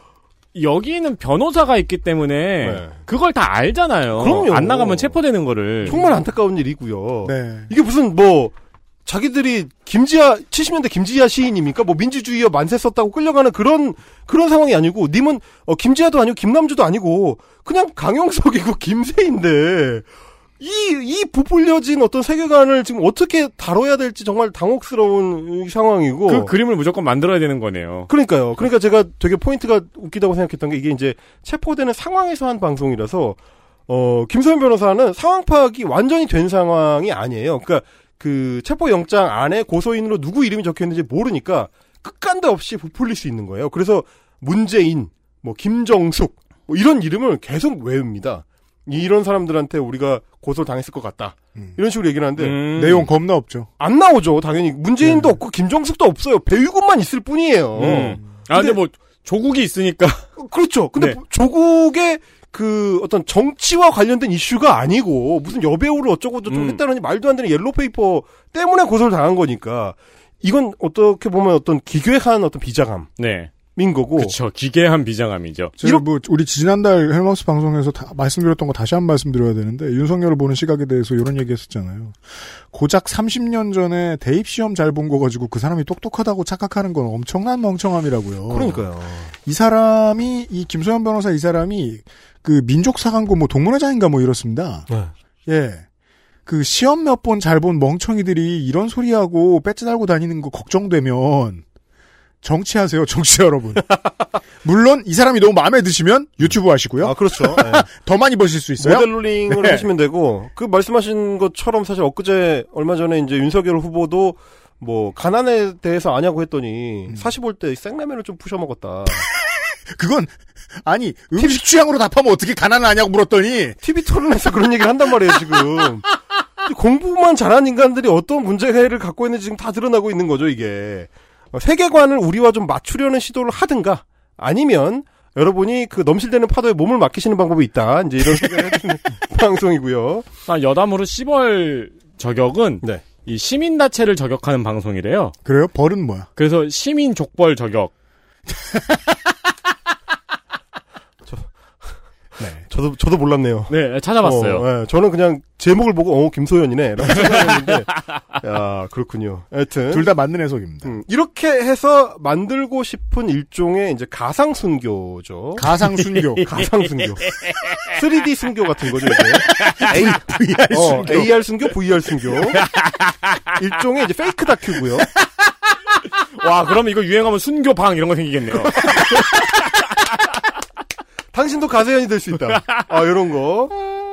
여기는 변호사가 있기 때문에 그걸 다 알잖아요. 네. 그럼요. 안 나가면 체포되는 거를. 정말 안타까운 일이고요. 네. 이게 무슨 뭐 자기들이 김지아 70년대 김지아 시인입니까? 뭐 민주주의여 만세 썼다고 끌려가는 그런 그런 상황이 아니고 님은 어, 김지아도 아니고 김남주도 아니고 그냥 강용석이고 <laughs> 김세인데 이 이 부풀려진 어떤 세계관을 지금 어떻게 다뤄야 될지 정말 당혹스러운 상황이고 그 그림을 무조건 만들어야 되는 거네요. 그러니까요. 그러니까 제가 되게 포인트가 웃기다고 생각했던 게 이게 이제 체포되는 상황에서 한 방송이라서 어 김소연 변호사는 상황 파악이 완전히 된 상황이 아니에요. 그러니까 그 체포 영장 안에 고소인으로 누구 이름이 적혀 있는지 모르니까 끝간데 없이 부풀릴 수 있는 거예요. 그래서 문재인, 뭐 김정숙 뭐 이런 이름을 계속 외웁니다. 이런 사람들한테 우리가 고소를 당했을 것 같다. 이런 식으로 얘기를 하는데 음. 내용 겁나 없죠. 안 나오죠. 당연히 문재인도 없고 김정숙도 없어요. 배유군만 있을 뿐이에요. 음. 아 근데 뭐 조국이 있으니까 그렇죠. 근데 네. 조국의 그 어떤 정치와 관련된 이슈가 아니고 무슨 여배우를 어쩌고 저쩌고 음. 했다는 말도 안 되는 옐로페이퍼 때문에 고소를 당한 거니까 이건 어떻게 보면 어떤 기괴한 어떤 비장함인 네. 거고 그렇죠. 기괴한 비장함이죠. 제가 뭐 우리 지난달 헬마우스 방송에서 다 말씀드렸던 거 다시 한 번 말씀드려야 되는데 윤석열을 보는 시각에 대해서 이런 얘기했었잖아요. 고작 30년 전에 대입 시험 잘 본 거 가지고 그 사람이 똑똑하다고 착각하는 건 엄청난 멍청함이라고요. 그러니까요. 이 사람이 이 김소연 변호사 이 사람이 그 민족 사관고 뭐 동문회장인가 뭐 이렇습니다. 네. 예. 그 시험 몇 번 잘 본 멍청이들이 이런 소리하고 배지 달고 다니는 거 걱정되면 정치하세요, 정치 여러분. 물론 이 사람이 너무 마음에 드시면 유튜브 하시고요. 아 그렇죠. <laughs> 네. 더 많이 버실 수 있어요. 모델링을 네. 하시면 되고 그 말씀하신 것처럼 사실 엊그제 얼마 전에 이제 윤석열 후보도 뭐 가난에 대해서 아냐고 했더니 음. 사시 볼때 생라면을 좀 부셔 먹었다. <laughs> 그건 아니 음식 취향으로 답하면 어떻게 가난을 하냐고 물었더니 TV 토론에서 그런 얘기를 한단 말이에요 지금. 공부만 잘한 인간들이 어떤 문제를 갖고 있는지 지금 다 드러나고 있는 거죠 이게. 어, 세계관을 우리와 좀 맞추려는 시도를 하든가 아니면 여러분이 그 넘실대는 파도에 몸을 맡기시는 방법이 있다. 이제 이런 생각을 해주는 <laughs> 방송이고요. 아, 여담으로 10월 저격은 네. 이 시민단체를 저격하는 방송이래요. 그래요? 벌은 뭐야? 그래서 시민 족벌 저격. <laughs> 저도 저도 몰랐네요. 네, 찾아봤어요. 어, 예, 저는 그냥 제목을 보고 어 김소연이네 라고 <laughs> 생각했는데 야 그렇군요. 하여튼 둘 다 맞는 해석입니다. 음, 이렇게 해서 만들고 싶은 일종의 이제 가상 순교죠. 가상 순교. <laughs> 가상 순교. 3D 순교 같은 거죠, 이제. <laughs> A, VR 어, 순교. AR 순교, VR 순교. 일종의 이제 페이크 다큐고요. 와, 그럼 이거 유행하면 순교방 이런 거 생기겠네요. 당신도 가세연이 될 수 있다. 아, 이런 거.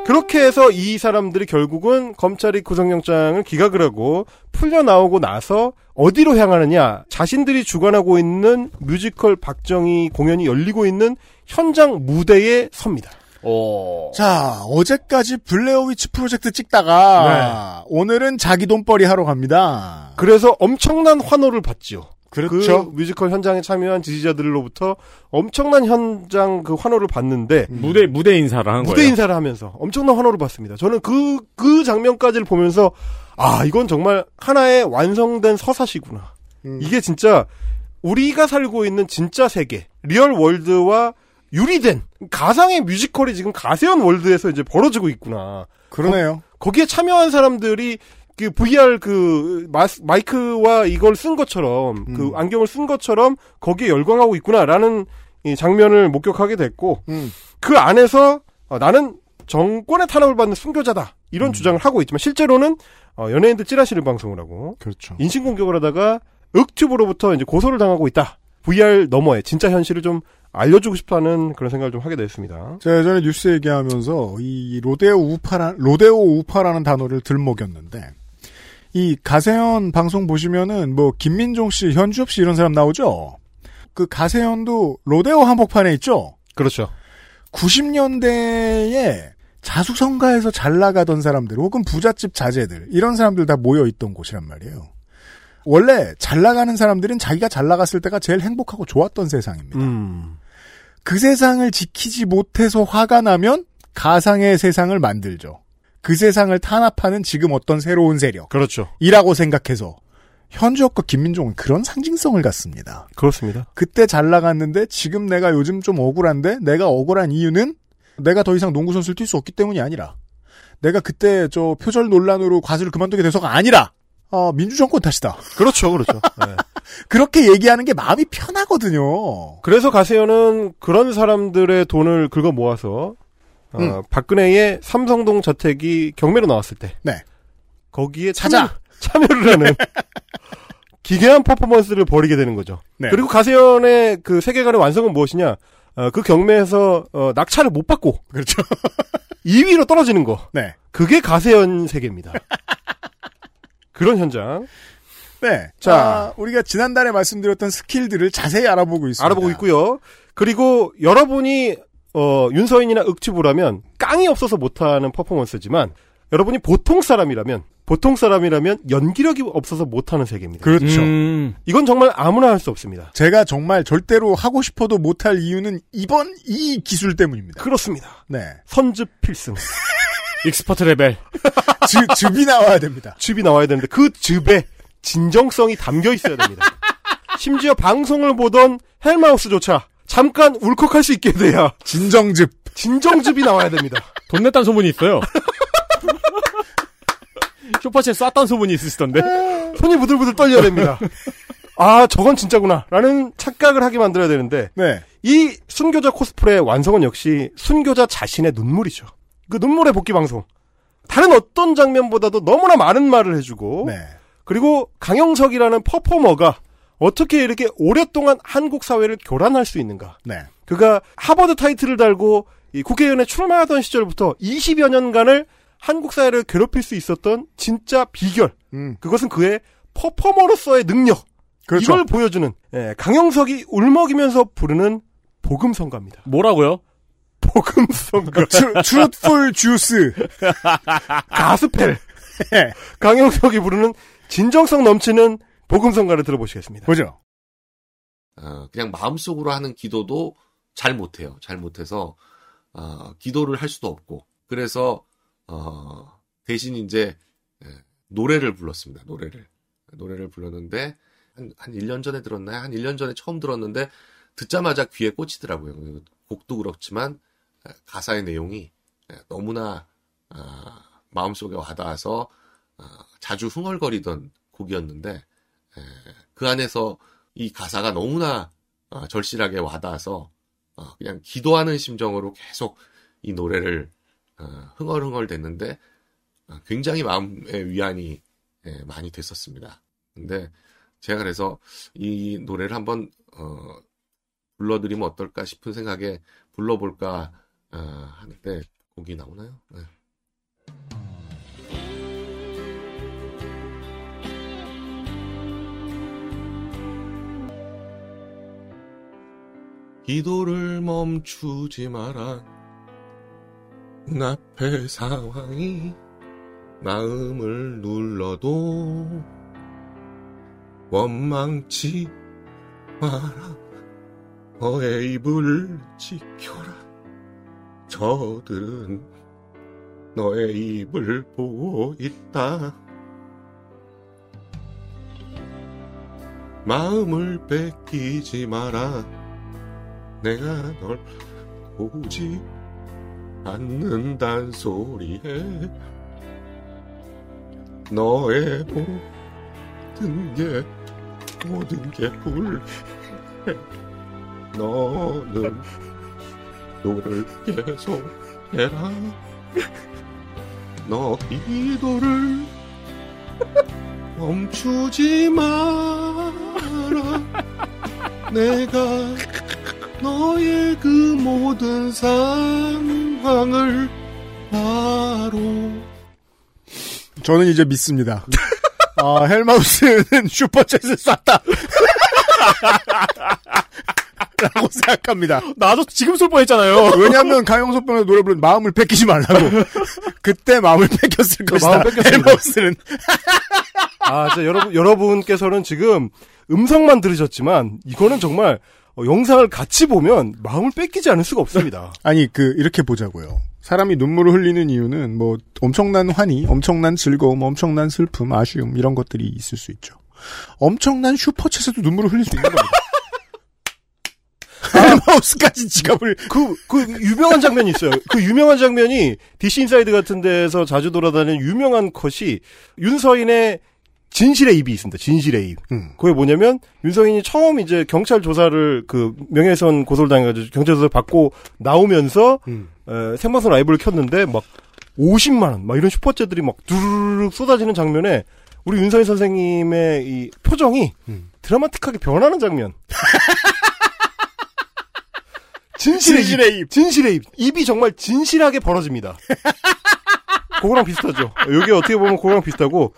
그렇게 해서 이 사람들이 결국은 검찰이 구속영장을 기각을 하고 풀려 나오고 나서 어디로 향하느냐? 자신들이 주관하고 있는 뮤지컬 박정희 공연이 열리고 있는 현장 무대에 섭니다. 자, 어제까지 블레어 위치 프로젝트 찍다가 오늘은 자기 돈벌이 하러 갑니다. 그래서 엄청난 환호를 받지요. 그렇죠. 그 뮤지컬 현장에 참여한 지지자들로부터 엄청난 현장 그 환호를 받는데 무대 무대 인사를 한 무대 거예요. 인사를 하면서 엄청난 환호를 받습니다. 저는 그, 그 장면까지를 보면서, 아, 이건 정말 하나의 완성된 서사시구나. 이게 진짜 우리가 살고 있는 진짜 세계, real world와 유리된 가상의 뮤지컬이 지금 가세연 world에서 이제 벌어지고 있구나. 그러네요. 거, 기에 참여한 사람들이 그 VR 그 마스, 마이크와 이걸 쓴 것처럼 그 안경을 쓴 것처럼 거기에 열광하고 있구나라는 이 장면을 목격하게 됐고 그 안에서 어, 나는 정권의 탄압을 받는 순교자다 이런 주장을 하고 있지만 실제로는 어, 연예인들 찌라시를 방송을 하고 그렇죠. 인신 공격을 하다가 윽튜브로부터 이제 고소를 당하고 있다. VR 너머의 진짜 현실을 좀 알려주고 싶다는 그런 생각을 좀 하게 됐습니다. 제가 예전에 뉴스 얘기하면서 이 로데오 우파라 로데오 우파라는 단어를 들먹였는데 이 가세현 방송 보시면은 뭐 김민종 씨, 현주엽 씨 이런 사람 나오죠. 그 가세현도 로데오 한복판에 있죠. 그렇죠. 90년대에 자수성가에서 잘 나가던 사람들 혹은 부잣집 자제들 이런 사람들 다 모여 있던 곳이란 말이에요. 원래 잘 나가는 사람들은 자기가 잘 나갔을 때가 제일 행복하고 좋았던 세상입니다. 음. 그 세상을 지키지 못해서 화가 나면 가상의 세상을 만들죠. 그 세상을 탄압하는 지금 어떤 새로운 세력. 그렇죠. 이라고 생각해서 현주엽과 김민종은 그런 상징성을 갖습니다. 그렇습니다. 그때 잘 나갔는데 지금 내가 요즘 좀 억울한데 내가 억울한 이유는 내가 더 이상 농구 선수를 뛸 수 없기 때문이 아니라 내가 그때 저 표절 논란으로 과수를 그만두게 돼서가 아니라 어, 민주정권 탓이다. 그렇죠, 그렇죠. <laughs> 네. 그렇게 얘기하는 게 마음이 편하거든요. 그래서 가세현은 그런 사람들의 돈을 긁어 모아서 어, 음. 박근혜의 삼성동 저택이 경매로 나왔을 때 네. 거기에 찾아! 참여, 를 하는 <laughs> 기괴한 퍼포먼스를 벌이게 되는 거죠. 네. 그리고 가세현의 그 세계관의 완성은 무엇이냐? 어, 그 경매에서 어, 낙찰을 못 받고 그렇죠. <laughs> 2위로 떨어지는 거. 네. 그게 가세현 세계입니다. <laughs> 그런 현장. 네. 자. 자, 우리가 지난달에 말씀드렸던 스킬들을 자세히 알아보고 있습니다. 알아보고 있고요. 그리고 여러분이 어, 윤서인이나 윾튜브라면 깡이 없어서 못하는 퍼포먼스지만 여러분이 보통 사람이라면 보통 사람이라면 연기력이 없어서 못하는 세계입니다. 그렇죠. 음. 이건 정말 아무나 할 수 없습니다. 제가 정말 절대로 하고 싶어도 못할 이유는 이번 이 기술 때문입니다. 그렇습니다. 네. 선즙 필승. <laughs> expert level. <laughs> 즙, 즙이 나와야 됩니다. 즙이 나와야 되는데 그 즙에 진정성이 담겨 있어야 됩니다. 심지어 방송을 보던 헬마우스조차 잠깐 울컥할 수 있게 돼야 진정즙. 진정즙이 나와야 됩니다. <laughs> 돈 냈다는 소문이 있어요. <laughs> 쇼파채 쐈다는 소문이 있으시던데. <laughs> 손이 부들부들 떨려야 됩니다. 아, 저건 진짜구나. 라는 착각을 하게 만들어야 되는데, 네. 이 순교자 코스프레의 완성은 역시 순교자 자신의 눈물이죠. 그 눈물의 복귀 방송. 다른 어떤 장면보다도 너무나 많은 말을 해주고, 네. 그리고 강용석이라는 performer가 어떻게 이렇게 오랫동안 한국 사회를 교란할 수 있는가. 네. 그가 하버드 타이틀을 달고 이 국회의원에 출마하던 시절부터 20여 년간을 한국 사회를 괴롭힐 수 있었던 진짜 비결. 음. 그것은 그의 퍼포머로서의 능력. 그렇죠. 이걸 보여주는 예, 강용석이 울먹이면서 부르는 복음성가입니다. 뭐라고요? 복음성가. True, truthful juice. 가스펠. 강영석이 부르는 진정성 넘치는 복음성가를 들어보시겠습니다. 보죠. 어, 그냥 마음속으로 하는 기도도 잘 못해요. 잘 못해서 어, 기도를 할 수도 없고 그래서 어, 대신 이제 예, 노래를 불렀습니다. 노래를 노래를 불렀는데 한, 한 1년 전에 들었나요? 한 1년 전에 처음 들었는데 듣자마자 귀에 꽂히더라고요. 그 곡도 그렇지만 예, 가사의 내용이 예, 너무나 아, 마음속에 와닿아서 아, 자주 흥얼거리던 곡이었는데 예, 그 안에서 이 가사가 너무나 어, 절실하게 와닿아서 어, 그냥 기도하는 심정으로 계속 이 노래를 어, 흥얼흥얼 됐는데 어, 굉장히 마음의 위안이 예, 많이 됐었습니다. 근데 제가 그래서 이 노래를 한번 어, 불러드리면 어떨까 싶은 생각에 불러볼까 어, 하는데 곡이 나오나요? 네. 기도를 멈추지 마라. 눈앞의 상황이 마음을 눌러도 원망치 마라. 너의 입을 지켜라. 저들은 너의 입을 보고 있다. 마음을 뺏기지 마라 내가 널 보지 않는단 소리에 너의 모든 게 모든 게 불해. 너는 노를 계속 해라. 너 기도를 멈추지 마라. 내가 너의 그 모든 상황을 바로 저는 이제 믿습니다. 아, 헬마우스는 슈퍼챗을 쐈다. 라고 생각합니다. 나도 지금 쏠 뻔했잖아요. 왜냐하면 가영소병의 노래 부르는 마음을 뺏기지 말라고. 그때 마음을 뺏겼을 것이다. 마음 뺏겼습니다. 헬마우스는. 아, 자, 여러분, 여러분께서는 지금 음성만 들으셨지만, 이거는 정말, 어, 영상을 같이 보면 마음을 뺏기지 않을 수가 없습니다. <laughs> 아니, 그, 이렇게 보자고요. 사람이 눈물을 흘리는 이유는 뭐, 엄청난 환희, 엄청난 즐거움, 엄청난 슬픔, 아쉬움, 이런 것들이 있을 수 있죠. 엄청난 슈퍼챗에도 눈물을 흘릴 수 있는 겁니다. <laughs> <laughs> 헬마우스까지 지갑을. 그, 그, 유명한 장면이 있어요. 그 유명한 장면이 DC 인사이드 같은 데서 자주 돌아다니는 유명한 컷이 윤서인의 진실의 입이 있습니다. 진실의 입. 그게 뭐냐면 윤서인이 처음 이제 경찰 조사를 그 명예훼손 고소를 당해가지고 경찰 조사를 받고 나오면서 에, 생방송 라이브를 켰는데 막 50만 원, 막 이런 슈퍼챗들이 막 두루룩 쏟아지는 장면에 우리 윤서인 선생님의 이 표정이 드라마틱하게 변하는 장면. <laughs> 진실의, 진실의 입. 진실의 입. 입이 정말 진실하게 벌어집니다. <laughs> 그거랑 비슷하죠. 여기 어떻게 보면 그거랑 비슷하고.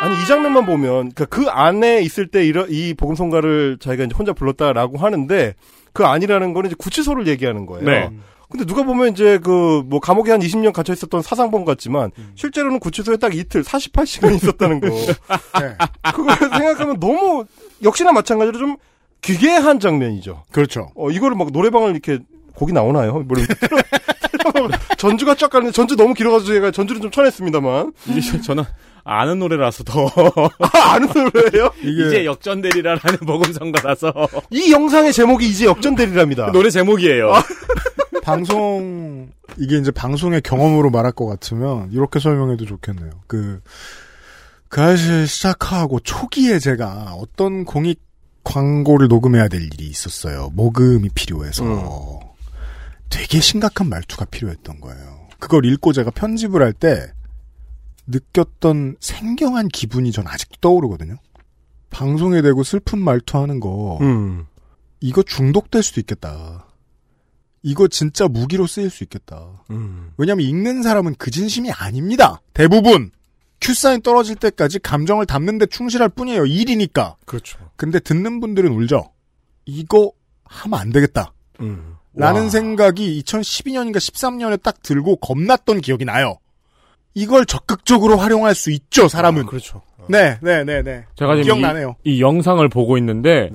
아니, 이 장면만 보면, 그그 안에 있을 때 이런, 이 복음성가를 자기가 이제 혼자 불렀다라고 하는데, 그 아니라는 거는 이제 구치소를 얘기하는 거예요. 네. 근데 누가 보면 이제 그, 뭐, 감옥에 한 20년 갇혀 있었던 사상범 같지만, 실제로는 구치소에 딱 이틀, 48시간 있었다는 거. <laughs> 그걸 생각하면 너무, 역시나 마찬가지로 좀 기괴한 장면이죠. 그렇죠. 어, 이거를 막 노래방을 이렇게, 곡이 나오나요? 물론 <laughs> 전주가 쫙 가는데 전주 너무 길어가지고 제가 전주를 좀 쳐냈습니다만. 이게 저- 저는 아는 노래라서 더. 아는 노래예요? <laughs> 이제 역전되리라라는 복음성가라서. 이 영상의 제목이 이제 역전되리랍니다. 노래 제목이에요. <laughs> 방송 이게 이제 방송의 경험으로 말할 것 같으면 이렇게 설명해도 좋겠네요. 그, 그 아저씨 시작하고 초기에 제가 어떤 공익 광고를 녹음해야 될 일이 있었어요. 모금이 필요해서. 되게 심각한 말투가 필요했던 거예요. 그걸 읽고 제가 편집을 할 때 느꼈던 생경한 기분이 전 아직도 떠오르거든요. 방송에 대고 슬픈 말투 하는 거, 음. 이거 중독될 수도 있겠다. 이거 진짜 무기로 쓰일 수 있겠다. 음. 왜냐하면 읽는 사람은 그 진심이 아닙니다. 대부분 큐사인 떨어질 때까지 감정을 담는데 충실할 뿐이에요. 일이니까. 그렇죠. 근데 듣는 분들은 울죠. 이거 하면 안 되겠다. 음. 라는 와. 생각이 2012년인가 13년에 딱 들고 겁났던 기억이 나요. 이걸 적극적으로 활용할 수 있죠, 사람은. 그렇죠. 네, 네, 네, 네. 제가 지금 기억나네요. 이, 이 영상을 보고 있는데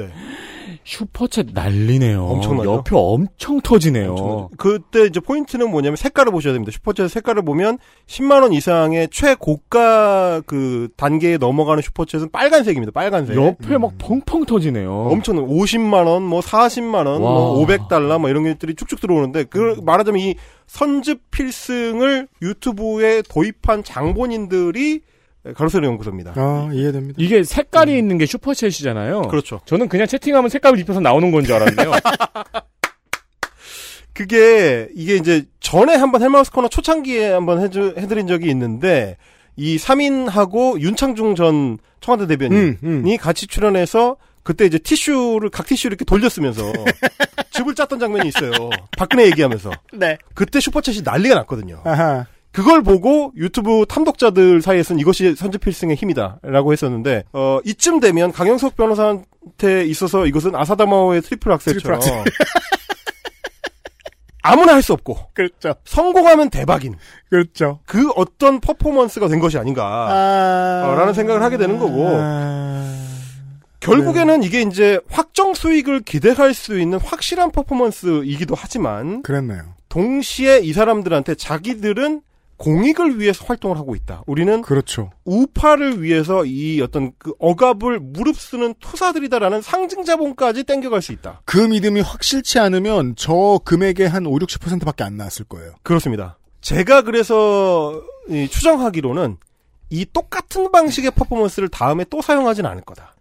슈퍼챗 난리네요. 엄청나죠? 옆에 엄청 터지네요. 엄청나죠. 그때 이제 포인트는 뭐냐면 색깔을 보셔야 됩니다. 슈퍼챗 색깔을 보면 10만 원 이상의 최고가 그 단계에 넘어가는 슈퍼챗은 빨간색입니다. 빨간색. 옆에 막 펑펑 터지네요. 엄청 50만 원, 뭐 40만 원, 와. 뭐 500달러 뭐 이런 것들이 쭉쭉 들어오는데 그 말하자면 이 선즙 필승을 유튜브에 도입한 장본인들이 가로세로 연구소입니다. 아, 이해됩니다. 이게 색깔이 있는 게 슈퍼챗이잖아요. 그렇죠. 저는 그냥 채팅하면 색깔을 입혀서 나오는 건 줄 알았는데요. <laughs> 그게 이게 이제 전에 한번 헬마우스 코너 초창기에 한번 해주, 해드린 적이 있는데 이 3인하고 윤창중 전 청와대 대변인이 음, 같이 출연해서 그때 이제 티슈를 각 티슈를 이렇게 돌렸으면서 <laughs> 즙을 짰던 장면이 있어요. 박근혜 얘기하면서. 네. 그때 슈퍼챗이 난리가 났거든요. 아하. 그걸 보고 유튜브 탐독자들 사이에서는 이것이 선즙 필승의 힘이다라고 했었는데 어 이쯤 되면 강용석 변호사한테 있어서 이것은 아사다마오의 트리플 악셀처럼 트리플 <laughs> 아무나 할 수 없고 그렇죠. 성공하면 대박인 그렇죠. 그 어떤 퍼포먼스가 된 것이 아닌가라는 생각을 하게 되는 거고 결국에는 이게 이제 확정 수익을 기대할 수 있는 확실한 퍼포먼스이기도 하지만 그랬네요. 동시에 이 사람들한테 자기들은 공익을 위해서 활동을 하고 있다. 우리는 그렇죠. 우파를 위해서 이 어떤 그 억압을 무릅쓰는 투사들이다라는 상징 자본까지 땡겨갈 수 있다. 그 믿음이 확실치 않으면 저 금액의 한 5, 60%밖에 안 나왔을 거예요. 그렇습니다. 제가 그래서 이 추정하기로는 이 똑같은 방식의 퍼포먼스를 다음에 또 사용하진 않을 거다.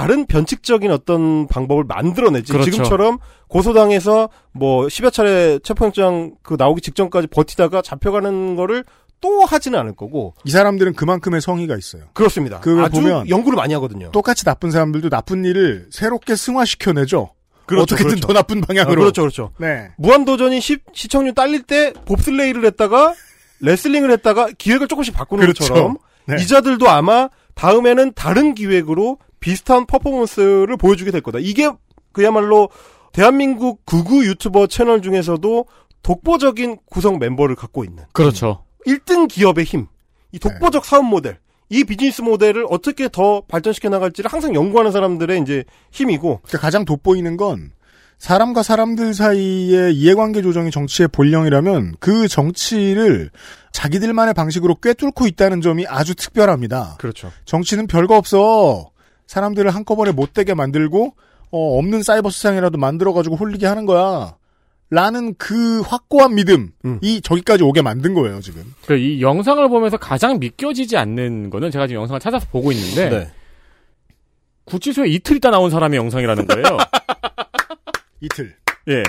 다른 변칙적인 어떤 방법을 만들어내지. 그렇죠. 지금처럼 고소당해서 뭐 10여 차례 체포영장 그 나오기 직전까지 버티다가 잡혀가는 거를 또 하지는 않을 거고. 이 사람들은 그만큼의 성의가 있어요. 그렇습니다. 그걸 아주 보면 연구를 많이 하거든요. 똑같이 나쁜 사람들도 나쁜 일을 새롭게 승화시켜내죠. 그렇죠, 어떻게든 그렇죠. 더 나쁜 방향으로. 아, 그렇죠, 그렇죠. 네. 무한도전이 시, 시청률 딸릴 때 봅슬레이를 했다가 레슬링을 했다가 기획을 조금씩 바꾸는 그렇죠. 것처럼 네. 이자들도 아마 다음에는 다른 기획으로 비슷한 퍼포먼스를 보여주게 될 거다. 이게 그야말로 대한민국 극우 유튜버 채널 중에서도 독보적인 구성 멤버를 갖고 있는 그렇죠. 1등 기업의 힘, 이 독보적 사업 모델, 이 비즈니스 모델을 어떻게 더 발전시켜 나갈지를 항상 연구하는 사람들의 이제 힘이고 그러니까 가장 돋보이는 건 사람과 사람들 사이의 이해관계 조정이 정치의 본령이라면 그 정치를 자기들만의 방식으로 꿰뚫고 있다는 점이 아주 특별합니다. 그렇죠. 정치는 별거 없어. 사람들을 한꺼번에 못되게 만들고 어, 없는 사이버 세상이라도 만들어가지고 홀리게 하는 거야. 라는 그 확고한 믿음이 저기까지 오게 만든 거예요, 지금. 그이 영상을 보면서 가장 믿겨지지 않는 거는 제가 지금 영상을 찾아서 보고 있는데 네. 구치소에 이틀 있다 나온 사람의 영상이라는 거예요. <laughs> 이틀. 예.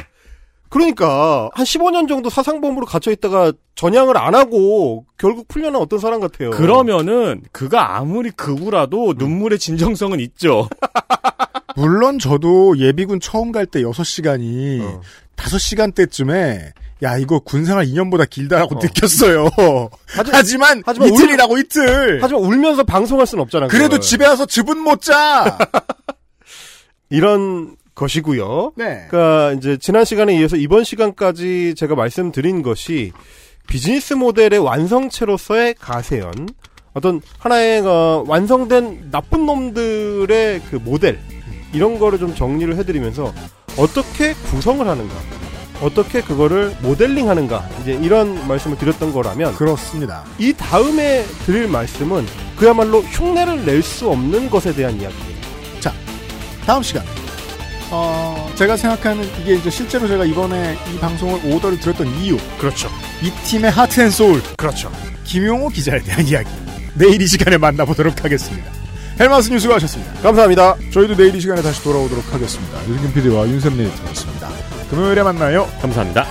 그러니까 한 15년 정도 사상범으로 갇혀 있다가 전향을 안 하고 결국 풀려난 어떤 사람 같아요. 그러면은 그가 아무리 극우라도 눈물의 진정성은 있죠. <laughs> 물론 저도 예비군 처음 갈 때 6시간이 어. 5시간 때쯤에 야 이거 군생활 2년보다 길다라고 어. 느꼈어요. 하지 만, 하지만 울- 이틀이라고 이틀. 하지만 울면서 방송할 수는 없잖아. 그래도 그걸. 집에 와서 즙은 못 자. <laughs> 이런 것이고요. 네. 그러니까 이제 지난 시간에 이어서 이번 시간까지 제가 말씀드린 것이 비즈니스 모델의 완성체로서의 가세연, 어떤 하나의 어, 완성된 나쁜 놈들의 그 모델 이런 거를 좀 정리를 해드리면서 어떻게 구성을 하는가, 어떻게 그거를 모델링하는가 이제 이런 말씀을 드렸던 거라면 그렇습니다. 이 다음에 드릴 말씀은 그야말로 흉내를 낼 수 없는 것에 대한 이야기입니다. 자, 다음 시간. 어, 제가 생각하는 이게 이제 실제로 제가 이번에 이 방송을 오더를 드렸던 이유. 그렇죠. 이 팀의 heart and soul. 그렇죠. 김용호 기자에 대한 이야기. 내일 이 시간에 만나보도록 하겠습니다. 헬마우스 뉴스 가셨습니다. 감사합니다. 저희도 내일 이 시간에 다시 돌아오도록 하겠습니다. 유승균 PD와 윤세민 에디터였습니다. 금요일에 만나요. 감사합니다.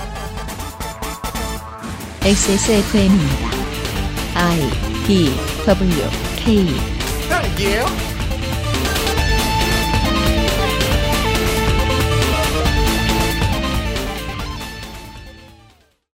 XSFM입니다. I D W K 딸기예요?